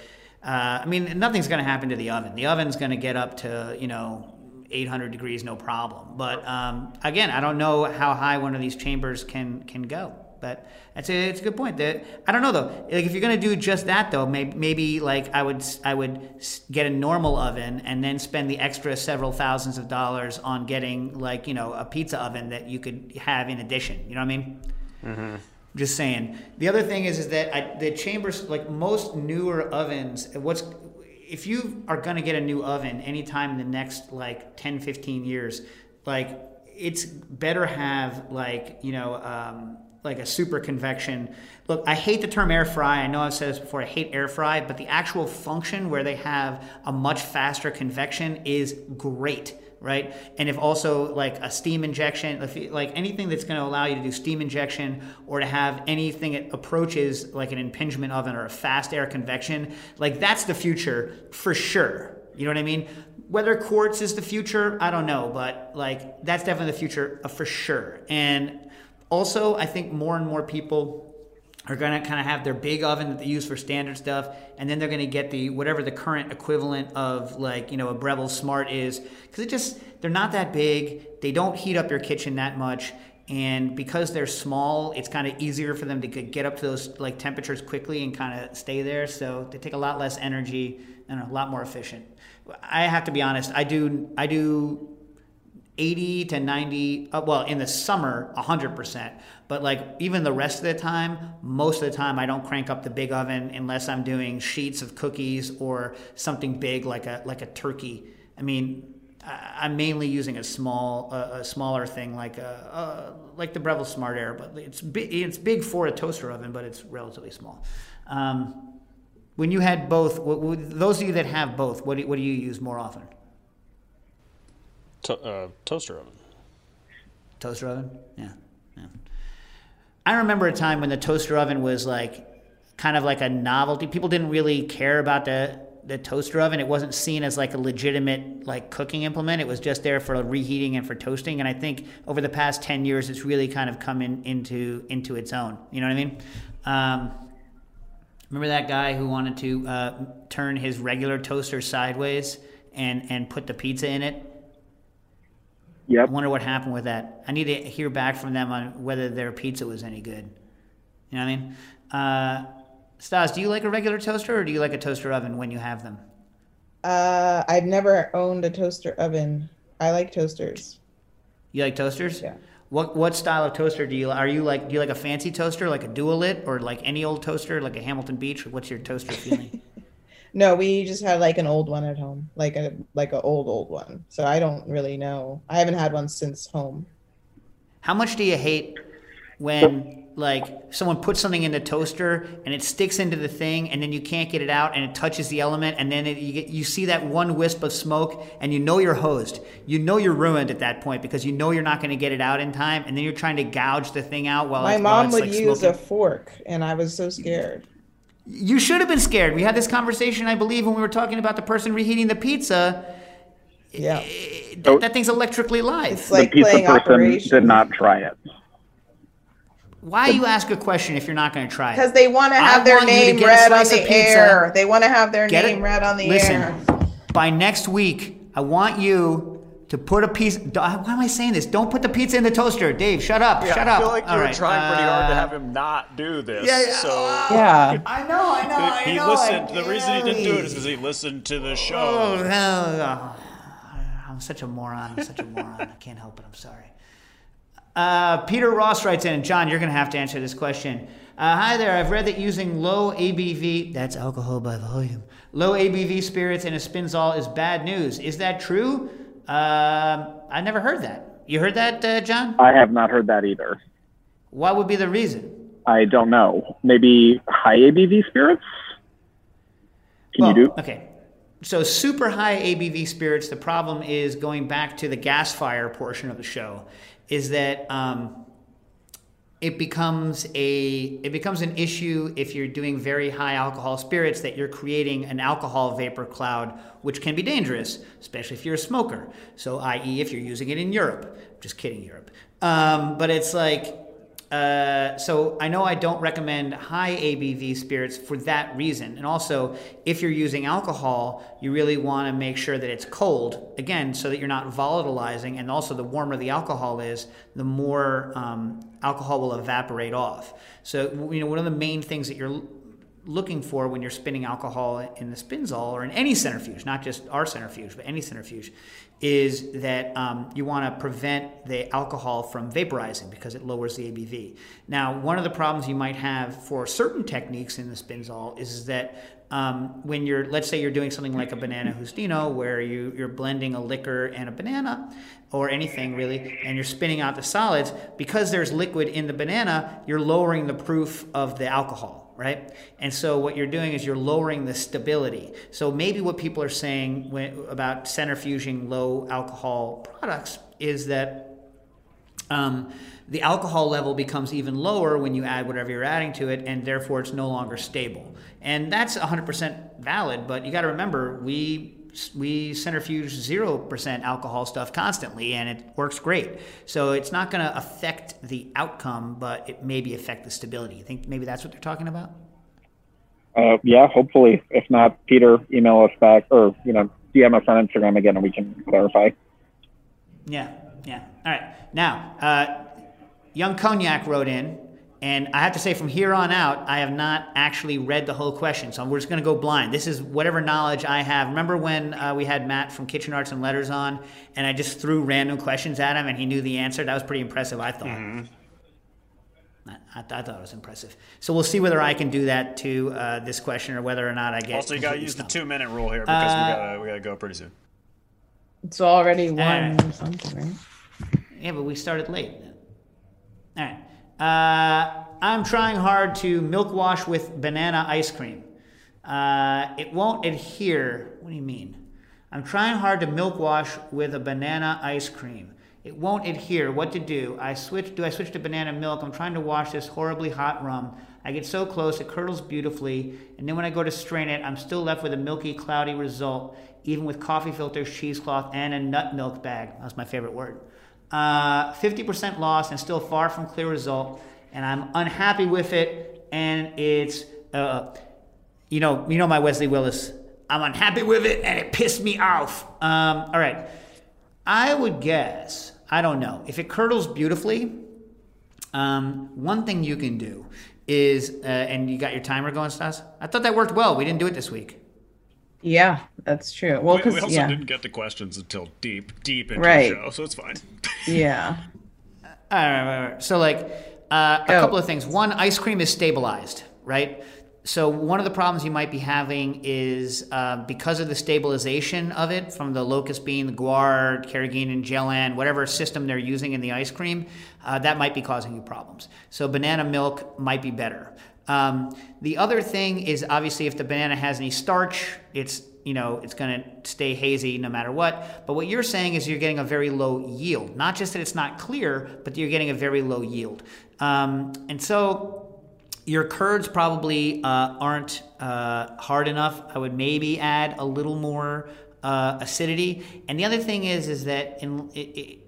uh, I mean, nothing's going to happen to the oven. The oven's going to get up to, you know, 800 degrees, no problem. But um, again, I don't know how high one of these chambers can can go. But that's a, it's a good point. That I don't know though. Like if you're gonna do just that though, maybe, maybe like I would I would get a normal oven and then spend the extra several thousands of dollars on getting like you know a pizza oven that you could have in addition. You know what I mean? Mm-hmm. Just saying. The other thing is is that I, the chambers like most newer ovens. What's if you are going to get a new oven anytime in the next like 10 15 years like it's better have like you know um, like a super convection. Look, I hate the term air fry. I know I've said this before. I hate air fry, but the actual function where they have a much faster convection is great, right? And if also like a steam injection, if, like anything that's going to allow you to do steam injection or to have anything that approaches like an impingement oven or a fast air convection, like that's the future for sure. You know what I mean? Whether quartz is the future, I don't know, but like that's definitely the future uh, for sure. And also, I think more and more people are going to kind of have their big oven that they use for standard stuff, and then they're going to get the whatever the current equivalent of like you know a Breville Smart is, because it just they're not that big. They don't heat up your kitchen that much, and because they're small, it's kind of easier for them to get up to those like temperatures quickly and kind of stay there. So they take a lot less energy and a lot more efficient. I have to be honest. I do I do 80 to 90 uh, well in the summer 100% but like even the rest of the time most of the time i don't crank up the big oven unless i'm doing sheets of cookies or something big like a like a turkey. I mean i'm mainly using a small a smaller thing like a, like the breville smart air but it's big it's big for a toaster oven but it's relatively small. Um, when you had both those of you that have both what do, what do you use more often to, uh, toaster oven. Toaster oven? Yeah. yeah. I remember a time when the toaster oven was like kind of like a novelty. People didn't really care about the the toaster oven. It wasn't seen as like a legitimate like cooking implement. It was just there for reheating and for toasting. And I think over the past ten years, it's really kind of come in, into into its own. You know what I mean? Um, remember that guy who wanted to uh, turn his regular toaster sideways and and put the pizza in it? Yep. I wonder what happened with that. I need to hear back from them on whether their pizza was any good. You know what I mean? Uh, Stas, do you like a regular toaster or do you like a toaster oven when you have them? Uh, I've never owned a toaster oven. I like toasters. You like toasters? Yeah. What what style of toaster do you are you like? Do you like a fancy toaster like a Dualit or like any old toaster like a Hamilton Beach? What's your toaster feeling? No, we just had like an old one at home, like a like an old old one. So I don't really know. I haven't had one since home. How much do you hate when like someone puts something in the toaster and it sticks into the thing and then you can't get it out and it touches the element and then it, you get, you see that one wisp of smoke and you know you're hosed. You know you're ruined at that point because you know you're not going to get it out in time and then you're trying to gouge the thing out while my mom while would like use smoking. a fork and I was so scared. You should have been scared. We had this conversation, I believe, when we were talking about the person reheating the pizza. Yeah, eh, that, oh. that thing's electrically live. It's like the pizza person Operation. did not try it. Why you ask a question if you're not going to try it? Because they want to have their want you to name read on the pizza. air. They want to have their Get name read on the Listen, air. by next week, I want you to put a piece. Why am I saying this? Don't put the pizza in the toaster, Dave. Shut up. Yeah, shut up. I feel like you All were right, trying pretty hard to uh, have him not do this. Yeah, yeah. So Yeah. I know, I know, I he know. listened. I the reason he didn't do it is because he listened to the Oh, show. hell, oh. I'm such a moron. I'm such a moron. I can't help it. I'm sorry. Uh, Peter Ross writes in, and John, you're going to have to answer this question. Uh, hi there. I've read that using low ABV, that's alcohol by volume, low ABV spirits in a spinzall is bad news. Is that true? Um I never heard that. You heard that, uh, John? I have not heard that either. What would be the reason? I don't know. Maybe high ABV spirits? Can you do? Okay. So super high ABV spirits. The problem is going back to the gas fire portion of the show, is that um, it becomes a it becomes an issue if you're doing very high alcohol spirits that you're creating an alcohol vapor cloud which can be dangerous especially if you're a smoker. So i.e if you're using it in europe. Just kidding europe. Um, but it's like uh, so I know I don't recommend high ABV spirits for that reason. And also, if you're using alcohol, you really want to make sure that it's cold, again, so that you're not volatilizing. And also, the warmer the alcohol is, the more um, alcohol will evaporate off. So, you know, one of the main things that you're looking for when you're spinning alcohol in the spinzall or in any centrifuge, not just our centrifuge, but any centrifuge, is that um, you want to prevent the alcohol from vaporizing because it lowers the ABV. Now, one of the problems you might have for certain techniques in the spinzall is that um, when you're, let's say you're doing something like a banana justino, where you, you're blending a liquor and a banana, or anything really, and you're spinning out the solids, because there's liquid in the banana, you're lowering the proof of the alcohol right? And so what you're doing is you're lowering the stability. So maybe what people are saying when, about centrifuging low alcohol products is that um, the alcohol level becomes even lower when you add whatever you're adding to it, and therefore it's no longer stable. And that's 100% valid, but you got to remember we we centrifuge 0% alcohol stuff constantly and it works great. So it's not going to affect the outcome, but it maybe affect the stability. You think maybe that's what they're talking about? Uh, yeah, hopefully. If not, Peter, email us back or, you know, DM us on Instagram again and we can clarify. Yeah, yeah. All right. Now, uh, Young Cognac wrote in and I have to say, from here on out, I have not actually read the whole question. So we're just going to go blind. This is whatever knowledge I have. Remember when uh, we had Matt from Kitchen Arts and Letters on, and I just threw random questions at him and he knew the answer? That was pretty impressive, I thought. Mm-hmm. I, I, thought it was impressive. So we'll see whether I can do that to uh, this question or whether or not I get. Also, you got to use stumped. the two minute rule here because uh, we got we got to go pretty soon. It's already one right. something, right? Yeah, but we started late. All right. Uh, I'm trying hard to milk wash with banana ice cream. Uh, it won't adhere. What do you mean? I'm trying hard to milk wash with a banana ice cream. It won't adhere. What to do? I switch. Do I switch to banana milk? I'm trying to wash this horribly hot rum. I get so close, it curdles beautifully, and then when I go to strain it, I'm still left with a milky, cloudy result, even with coffee filters, cheesecloth, and a nut milk bag. That's my favorite word. Uh, 50% loss and still far from clear result. And I'm unhappy with it. And it's, uh, you know, you know my Wesley Willis. I'm unhappy with it, and it pissed me off. Um, all right, I would guess. I don't know if it curdles beautifully. Um, one thing you can do is, uh, and you got your timer going, Stas. I thought that worked well. We didn't do it this week. Yeah, that's true. Well, we, we also yeah. didn't get the questions until deep, deep into right. the show, so it's fine. yeah. All right, all right, So, like, uh, a couple of things. One, ice cream is stabilized, right? So one of the problems you might be having is uh, because of the stabilization of it from the locust bean, the guar, carrageenan, gellan, whatever system they're using in the ice cream, uh, that might be causing you problems. So banana milk might be better. Um, the other thing is obviously if the banana has any starch, it's you know it's going to stay hazy no matter what. But what you're saying is you're getting a very low yield. Not just that it's not clear, but you're getting a very low yield. Um, and so your curds probably uh, aren't uh, hard enough. I would maybe add a little more uh, acidity. And the other thing is is that in it, it,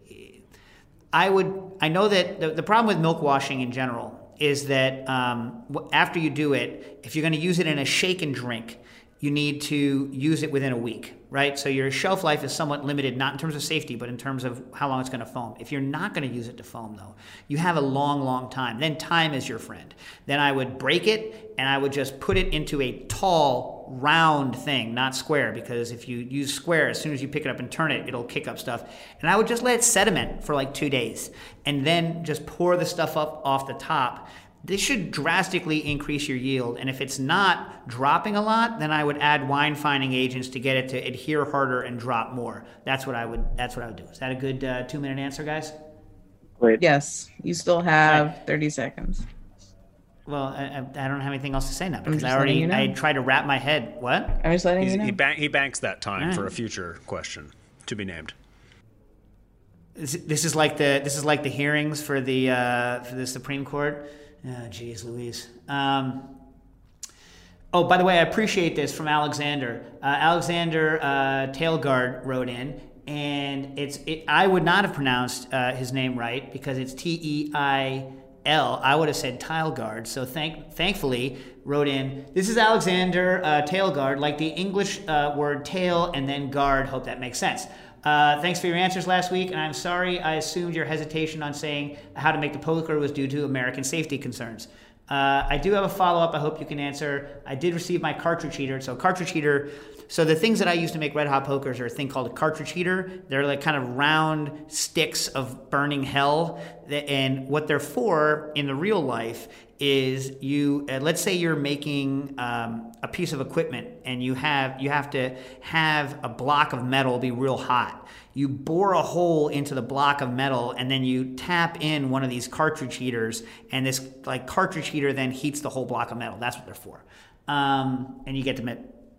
I would I know that the, the problem with milk washing in general is that um, after you do it, if you're going to use it in a shake and drink, you need to use it within a week, right? So your shelf life is somewhat limited, not in terms of safety, but in terms of how long it's going to foam. If you're not going to use it to foam, though, you have a long, long time. Then time is your friend. Then I would break it and I would just put it into a tall, round thing, not square, because if you use square, as soon as you pick it up and turn it, it'll kick up stuff. And I would just let it sediment for like two days and then just pour the stuff up off the top this should drastically increase your yield. And if it's not dropping a lot, then I would add wine fining agents to get it to adhere harder and drop more. That's what I would. That's what I would do. Is that a good uh, two minute answer, guys? Great. Yes, you still have right. thirty seconds. Well, I, I, don't have anything else to say now because I already you know. I tried to wrap my head. What? I'm just letting He's, you know. He, he banks that time right. for a future question to be named. This, this is like the this is like the hearings for the uh, for the Supreme Court. Oh, jeez, Louise. Um, oh, by the way, I appreciate this from Alexander. Uh, Alexander uh, Tailguard wrote in, and it's it, I would not have pronounced uh, his name right because it's T E I L. I would have said Tileguard. So thank thankfully wrote in. This is Alexander uh, Tailguard, like the English uh, word tail and then guard. Hope that makes sense. Uh, thanks for your answers last week, and I'm sorry I assumed your hesitation on saying how to make the poker was due to American safety concerns. Uh, I do have a follow up. I hope you can answer. I did receive my cartridge heater. So cartridge heater. So the things that I use to make red hot pokers are a thing called a cartridge heater. They're like kind of round sticks of burning hell, and what they're for in the real life is you. Uh, let's say you're making um, a piece of equipment, and you have you have to have a block of metal be real hot you bore a hole into the block of metal and then you tap in one of these cartridge heaters and this like cartridge heater then heats the whole block of metal that's what they're for um, and you get to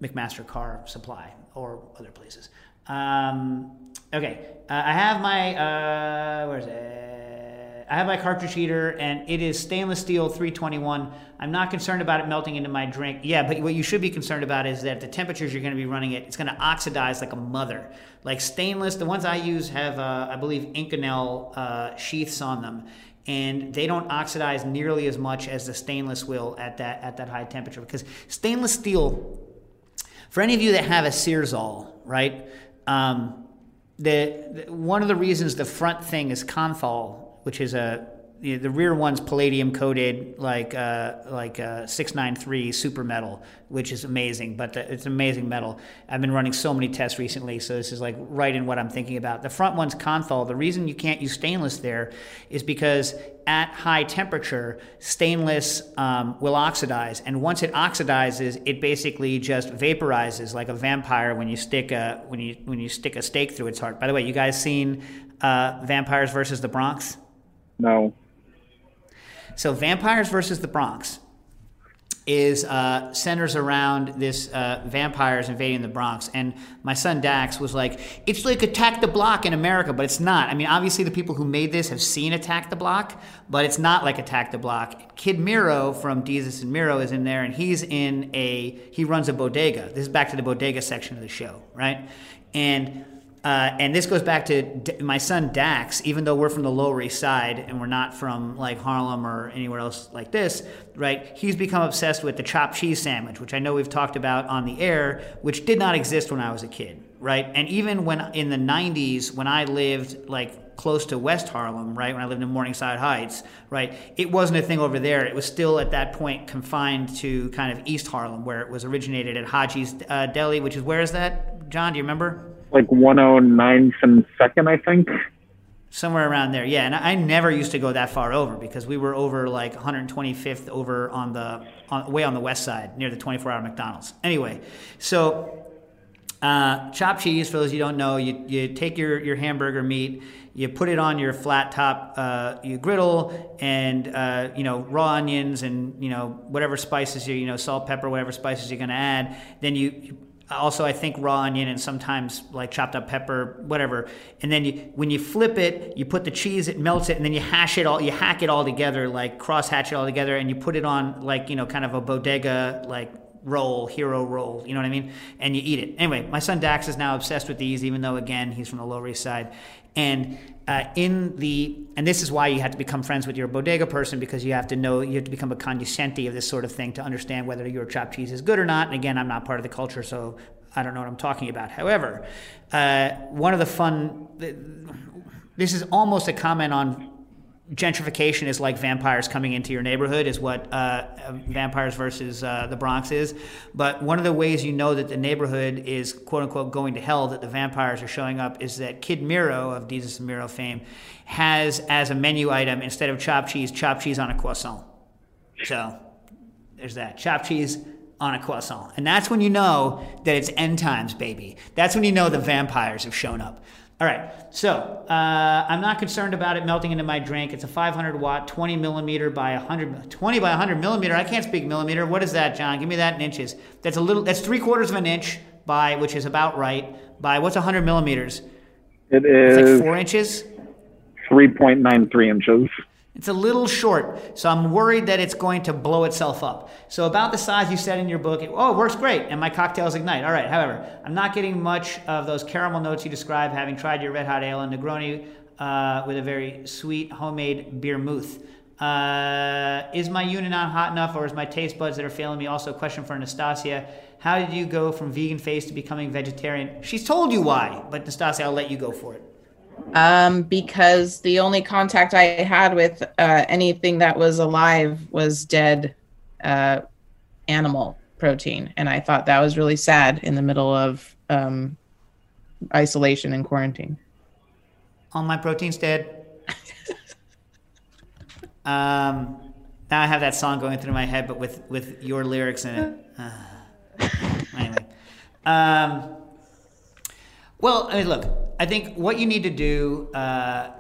McMaster-Carr supply or other places um, okay uh, i have my uh, where is it I have my cartridge heater and it is stainless steel 321. I'm not concerned about it melting into my drink. Yeah, but what you should be concerned about is that the temperatures you're going to be running it, it's going to oxidize like a mother. Like stainless, the ones I use have, uh, I believe, Inconel uh, sheaths on them, and they don't oxidize nearly as much as the stainless will at that at that high temperature. Because stainless steel, for any of you that have a Searzall, right? Um, the, the, one of the reasons the front thing is Kanthal which is a the, the rear one's palladium coated like uh, like uh, 693 super metal which is amazing but the, it's amazing metal. I've been running so many tests recently so this is like right in what i'm thinking about. The front one's Kanthal the reason you can't use stainless there is because at high temperature stainless um, will oxidize and once it oxidizes it basically just vaporizes like a vampire when you stick a when you when you stick a stake through its heart. By the way you guys seen uh, vampires versus the bronx? No. So, Vampires versus the Bronx is uh, centers around this uh, vampires invading the Bronx. And my son Dax was like, it's like Attack the Block in America, but it's not. I mean, obviously, the people who made this have seen Attack the Block, but it's not like Attack the Block. Kid Mero from Desus and Mero is in there, and he's in a, he runs a bodega. This is back to the bodega section of the show, right? And uh, and this goes back to D- my son Dax. Even though we're from the Lower East Side and we're not from like Harlem or anywhere else like this, right? He's become obsessed with the chopped cheese sandwich, which I know we've talked about on the air, which did not exist when I was a kid, right? And even when in the '90s, when I lived like close to West Harlem, right? When I lived in Morningside Heights, right? It wasn't a thing over there. It was still at that point confined to kind of East Harlem, where it was originated at Hajji's uh, Deli, which is where is that, John? Do you remember? Like 109th and second, I think. Somewhere around there, yeah. And I never used to go that far over because we were over like 125th over on the on, way on the west side near the 24-hour McDonald's. Anyway, so uh, chopped cheese, for those you don't know, you, you take your, your hamburger meat, you put it on your flat top uh, you griddle, and uh, you know raw onions and you know whatever spices you you know salt, pepper, whatever spices you're going to add. Then you Uh, also I think raw onion and sometimes like chopped up pepper, whatever. And then you, when you flip it, you put the cheese, it melts it, and then you hash it all, you hack it all together, like cross hatch it all together, and you put it on like you know kind of a bodega like roll, hero roll, you know what I mean? And you eat it. Anyway, my son Dax is now obsessed with these, even though again he's from the Lower East Side. And uh, in the and this is why you have to become friends with your bodega person because you have to know you have to become a cognoscente of this sort of thing to understand whether your chopped cheese is good or not. And again, I'm not part of the culture, so I don't know what I'm talking about. However, uh, one of the fun this is almost a comment on gentrification is like vampires coming into your neighborhood is what uh, vampires versus uh, the bronx is. But one of the ways you know that the neighborhood is quote unquote going to hell that the vampires are showing up is that Kid Mero of desus and mero fame has as a menu item instead of chopped cheese chopped cheese on a croissant. So there's that. Chopped cheese on a croissant. And that's when you know that it's end times baby. That's when you know the vampires have shown up all right, so uh, I'm not concerned about it melting into my drink. It's a 500 watt, 20 millimeter by 100, 20 by 100 millimeter. I can't speak millimeter. What is that, John? Give me that in inches. That's a little. That's three quarters of an inch by, which is about right. By what's 100 millimeters? It is it's like four inches. 3.93 inches. It's a little short, so I'm worried that it's going to blow itself up. So about the size you said in your book, it, oh, it works great, and my cocktails ignite. All right. However, I'm not getting much of those caramel notes you describe, having tried your red hot ale and Negroni uh, with a very sweet homemade vermouth. Uh, is my unit not hot enough, or is my taste buds that are failing me? Also, a question for Nastassia: How did you go from vegan face to becoming vegetarian? She's told you why, but Nastassia, I'll let you go for it. Um, because the only contact I had with uh, anything that was alive was dead uh, animal protein, and I thought that was really sad in the middle of um, isolation and quarantine. All my protein's dead. um, now I have that song going through my head, but with with your lyrics in it. Uh, anyway, um, well, I mean, look, I think what you need to do, uh,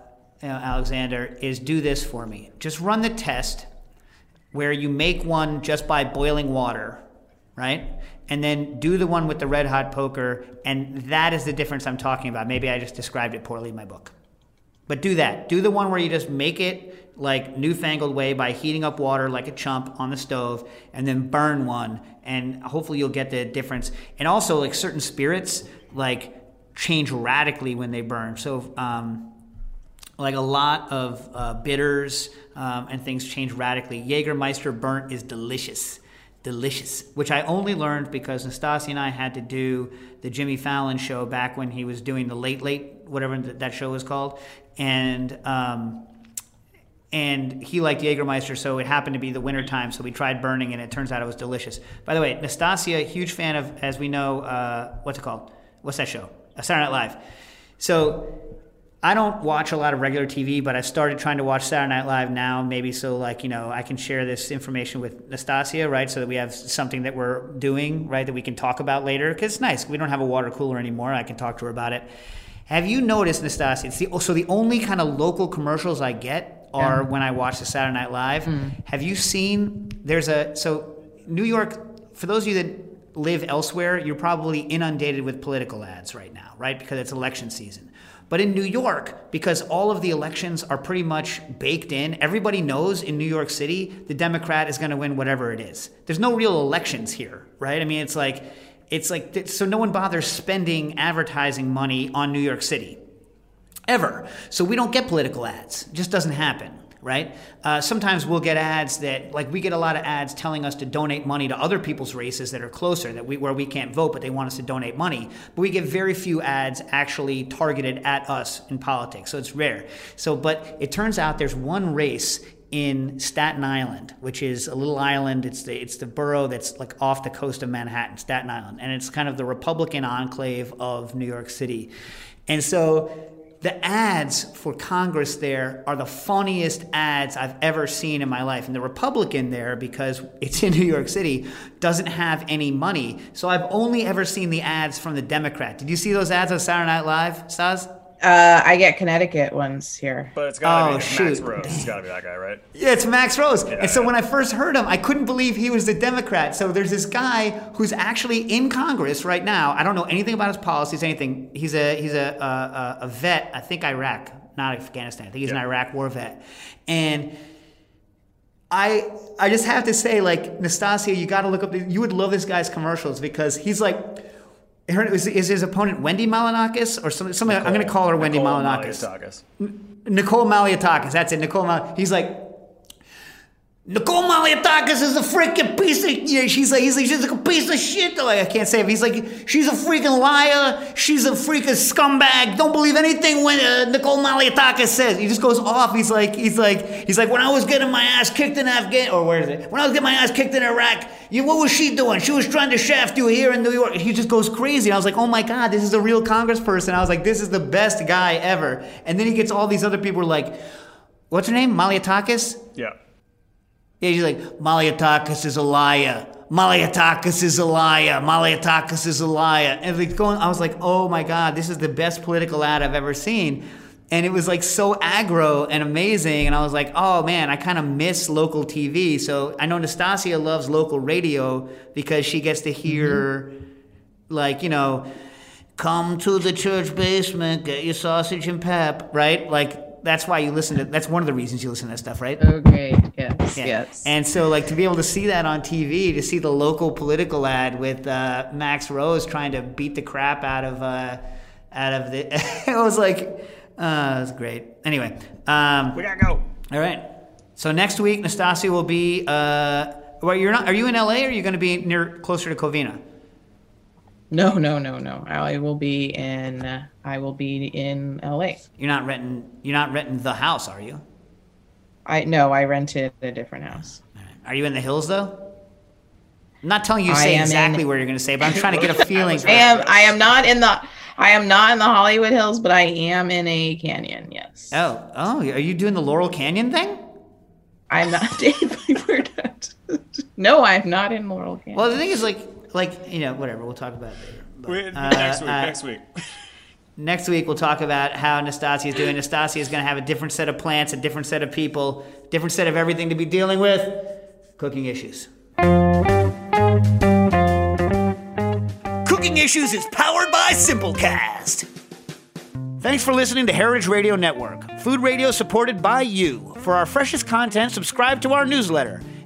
you know, Alexander, is do this for me. Just run the test where you make one just by boiling water, right? And then do the one with the red hot poker, and that is the difference I'm talking about. Maybe I just described it poorly in my book. But do that. Do the one where you just make it like newfangled way by heating up water like a chump on the stove and then burn one and hopefully you'll get the difference. And also like certain spirits like change radically when they burn. So um, like a lot of uh, bitters um, and things change radically. Jägermeister burnt is delicious. Delicious, which I only learned because Nastassia and I had to do the Jimmy Fallon show back when he was doing the Late Late, whatever that show was called, and um, and he liked Jägermeister, so it happened to be the winter time, so we tried burning, and it turns out it was delicious. By the way, Nastassia, huge fan of, as we know, uh, what's it called? What's that show? Saturday Night Live. So I don't watch a lot of regular TV, but I started trying to watch Saturday Night Live now, maybe so like you know I can share this information with Nastassia, right? So that we have something that we're doing, right, that we can talk about later. Because it's nice. We don't have a water cooler anymore. I can talk to her about it. Have you noticed, Nastassia? It's the, so the only kind of local commercials I get are when I watch the Saturday Night Live. Mm-hmm. Have you seen? There's a so New York. For those of you that live elsewhere, you're probably inundated with political ads right now, right? Because it's election season. But in New York, because all of the elections are pretty much baked in, everybody knows in New York City the Democrat is going to win whatever it is. There's no real elections here, right? I mean, it's like it's like so no one bothers spending advertising money on New York City ever. So we don't get political ads. It just doesn't happen, right? Uh, sometimes we'll get ads that, like, we get a lot of ads telling us to donate money to other people's races that are closer, that we where we can't vote, but they want us to donate money. But we get very few ads actually targeted at us in politics, so it's rare. So, but it turns out there's one race in Staten Island, which is a little island. It's the it's the borough that's like off the coast of Manhattan, Staten Island, and it's kind of the Republican enclave of New York City. And so the ads for Congress there are the funniest ads I've ever seen in my life. And the Republican there, because it's in New York City, doesn't have any money. So I've only ever seen the ads from the Democrat. Did you see those ads on Saturday Night Live, Stas? Uh, I get Connecticut ones here. But it's gotta Oh, be shoot. Max Rose. It's gotta be that guy, right? Yeah, it's Max Rose. Yeah, and so yeah. when I first heard him, I couldn't believe he was the Democrat. So there's this guy who's actually in Congress right now. I don't know anything about his policies, anything. He's a he's a a, a vet. I think Iraq, not Afghanistan. I think he's an Iraq war vet. And I I just have to say, like Nastassia, you got to look up. You would love this guy's commercials because he's like. Her- Is, is his opponent Wendy Malinakis or something? something I'm going to call her Wendy Nicole Malinakis. Malliotakis. Nicole Malliotakis. That's it. Nicole Mal- He's like, Nicole Malliotakis is a freaking piece of. Yeah, she's like, he's like, she's like a piece of shit. Like I can't say it. He's like, she's a freaking liar. She's a freaking scumbag. Don't believe anything when uh, Nicole Malliotakis says. He just goes off. He's like, he's like, he's like, when I was getting my ass kicked in Afghan, or where is it? When I was getting my ass kicked in Iraq, you, what was she doing? She was trying to shaft you here in New York. He just goes crazy. I was like, oh my god, this is a real congressperson. I was like, this is the best guy ever. And then he gets all these other people like, what's her name? Malliotakis. Yeah. Yeah, he's like, Malliotakis is a liar. Malliotakis is a liar. Malliotakis is a liar. And like going, I was like, oh my God, this is the best political ad I've ever seen. And it was like so aggro and amazing. And I was like, oh man, I kind of miss local TV. So I know Nastassia loves local radio because she gets to hear, mm-hmm. like, you know, come to the church basement, get your sausage and pep, right? Like, that's why you listen to. That's one of the reasons you listen to that stuff, right? Oh, great. Yes. Yeah. Yes. And so, like, to be able to see that on TV, to see the local political ad with uh, Max Rose trying to beat the crap out of uh, out of the, it was like, uh, it was great. Anyway, um, We gotta go. all right. So next week, Nastassia will be. Uh, well, you're not. Are you in LA? or Are you going to be near closer to Covina? No, no, no, no. I will be in. Uh, I will be in LA. You're not renting. You're not renting the house, are you? I no. I rented a different house. Are you in the hills though? I'm not telling you to say exactly in- where you're going to say, but I'm trying to get a feeling. I am. I am not in the. I am not in the Hollywood Hills, but I am in a canyon. Yes. Oh, oh, are you doing the Laurel Canyon thing? I'm not Dave. We're not. No, I'm not in Laurel Canyon. Well, the thing is, like, like you know, whatever. We'll talk about it later. But, Wait, uh, next week. uh, next week. Next week, we'll talk about how Nastassia is doing. Nastassia is going to have a different set of plants, a different set of people, different set of everything to be dealing with. Cooking issues. Cooking Issues is powered by Simplecast. Thanks for listening to Heritage Radio Network, food radio supported by you. For our freshest content, subscribe to our newsletter.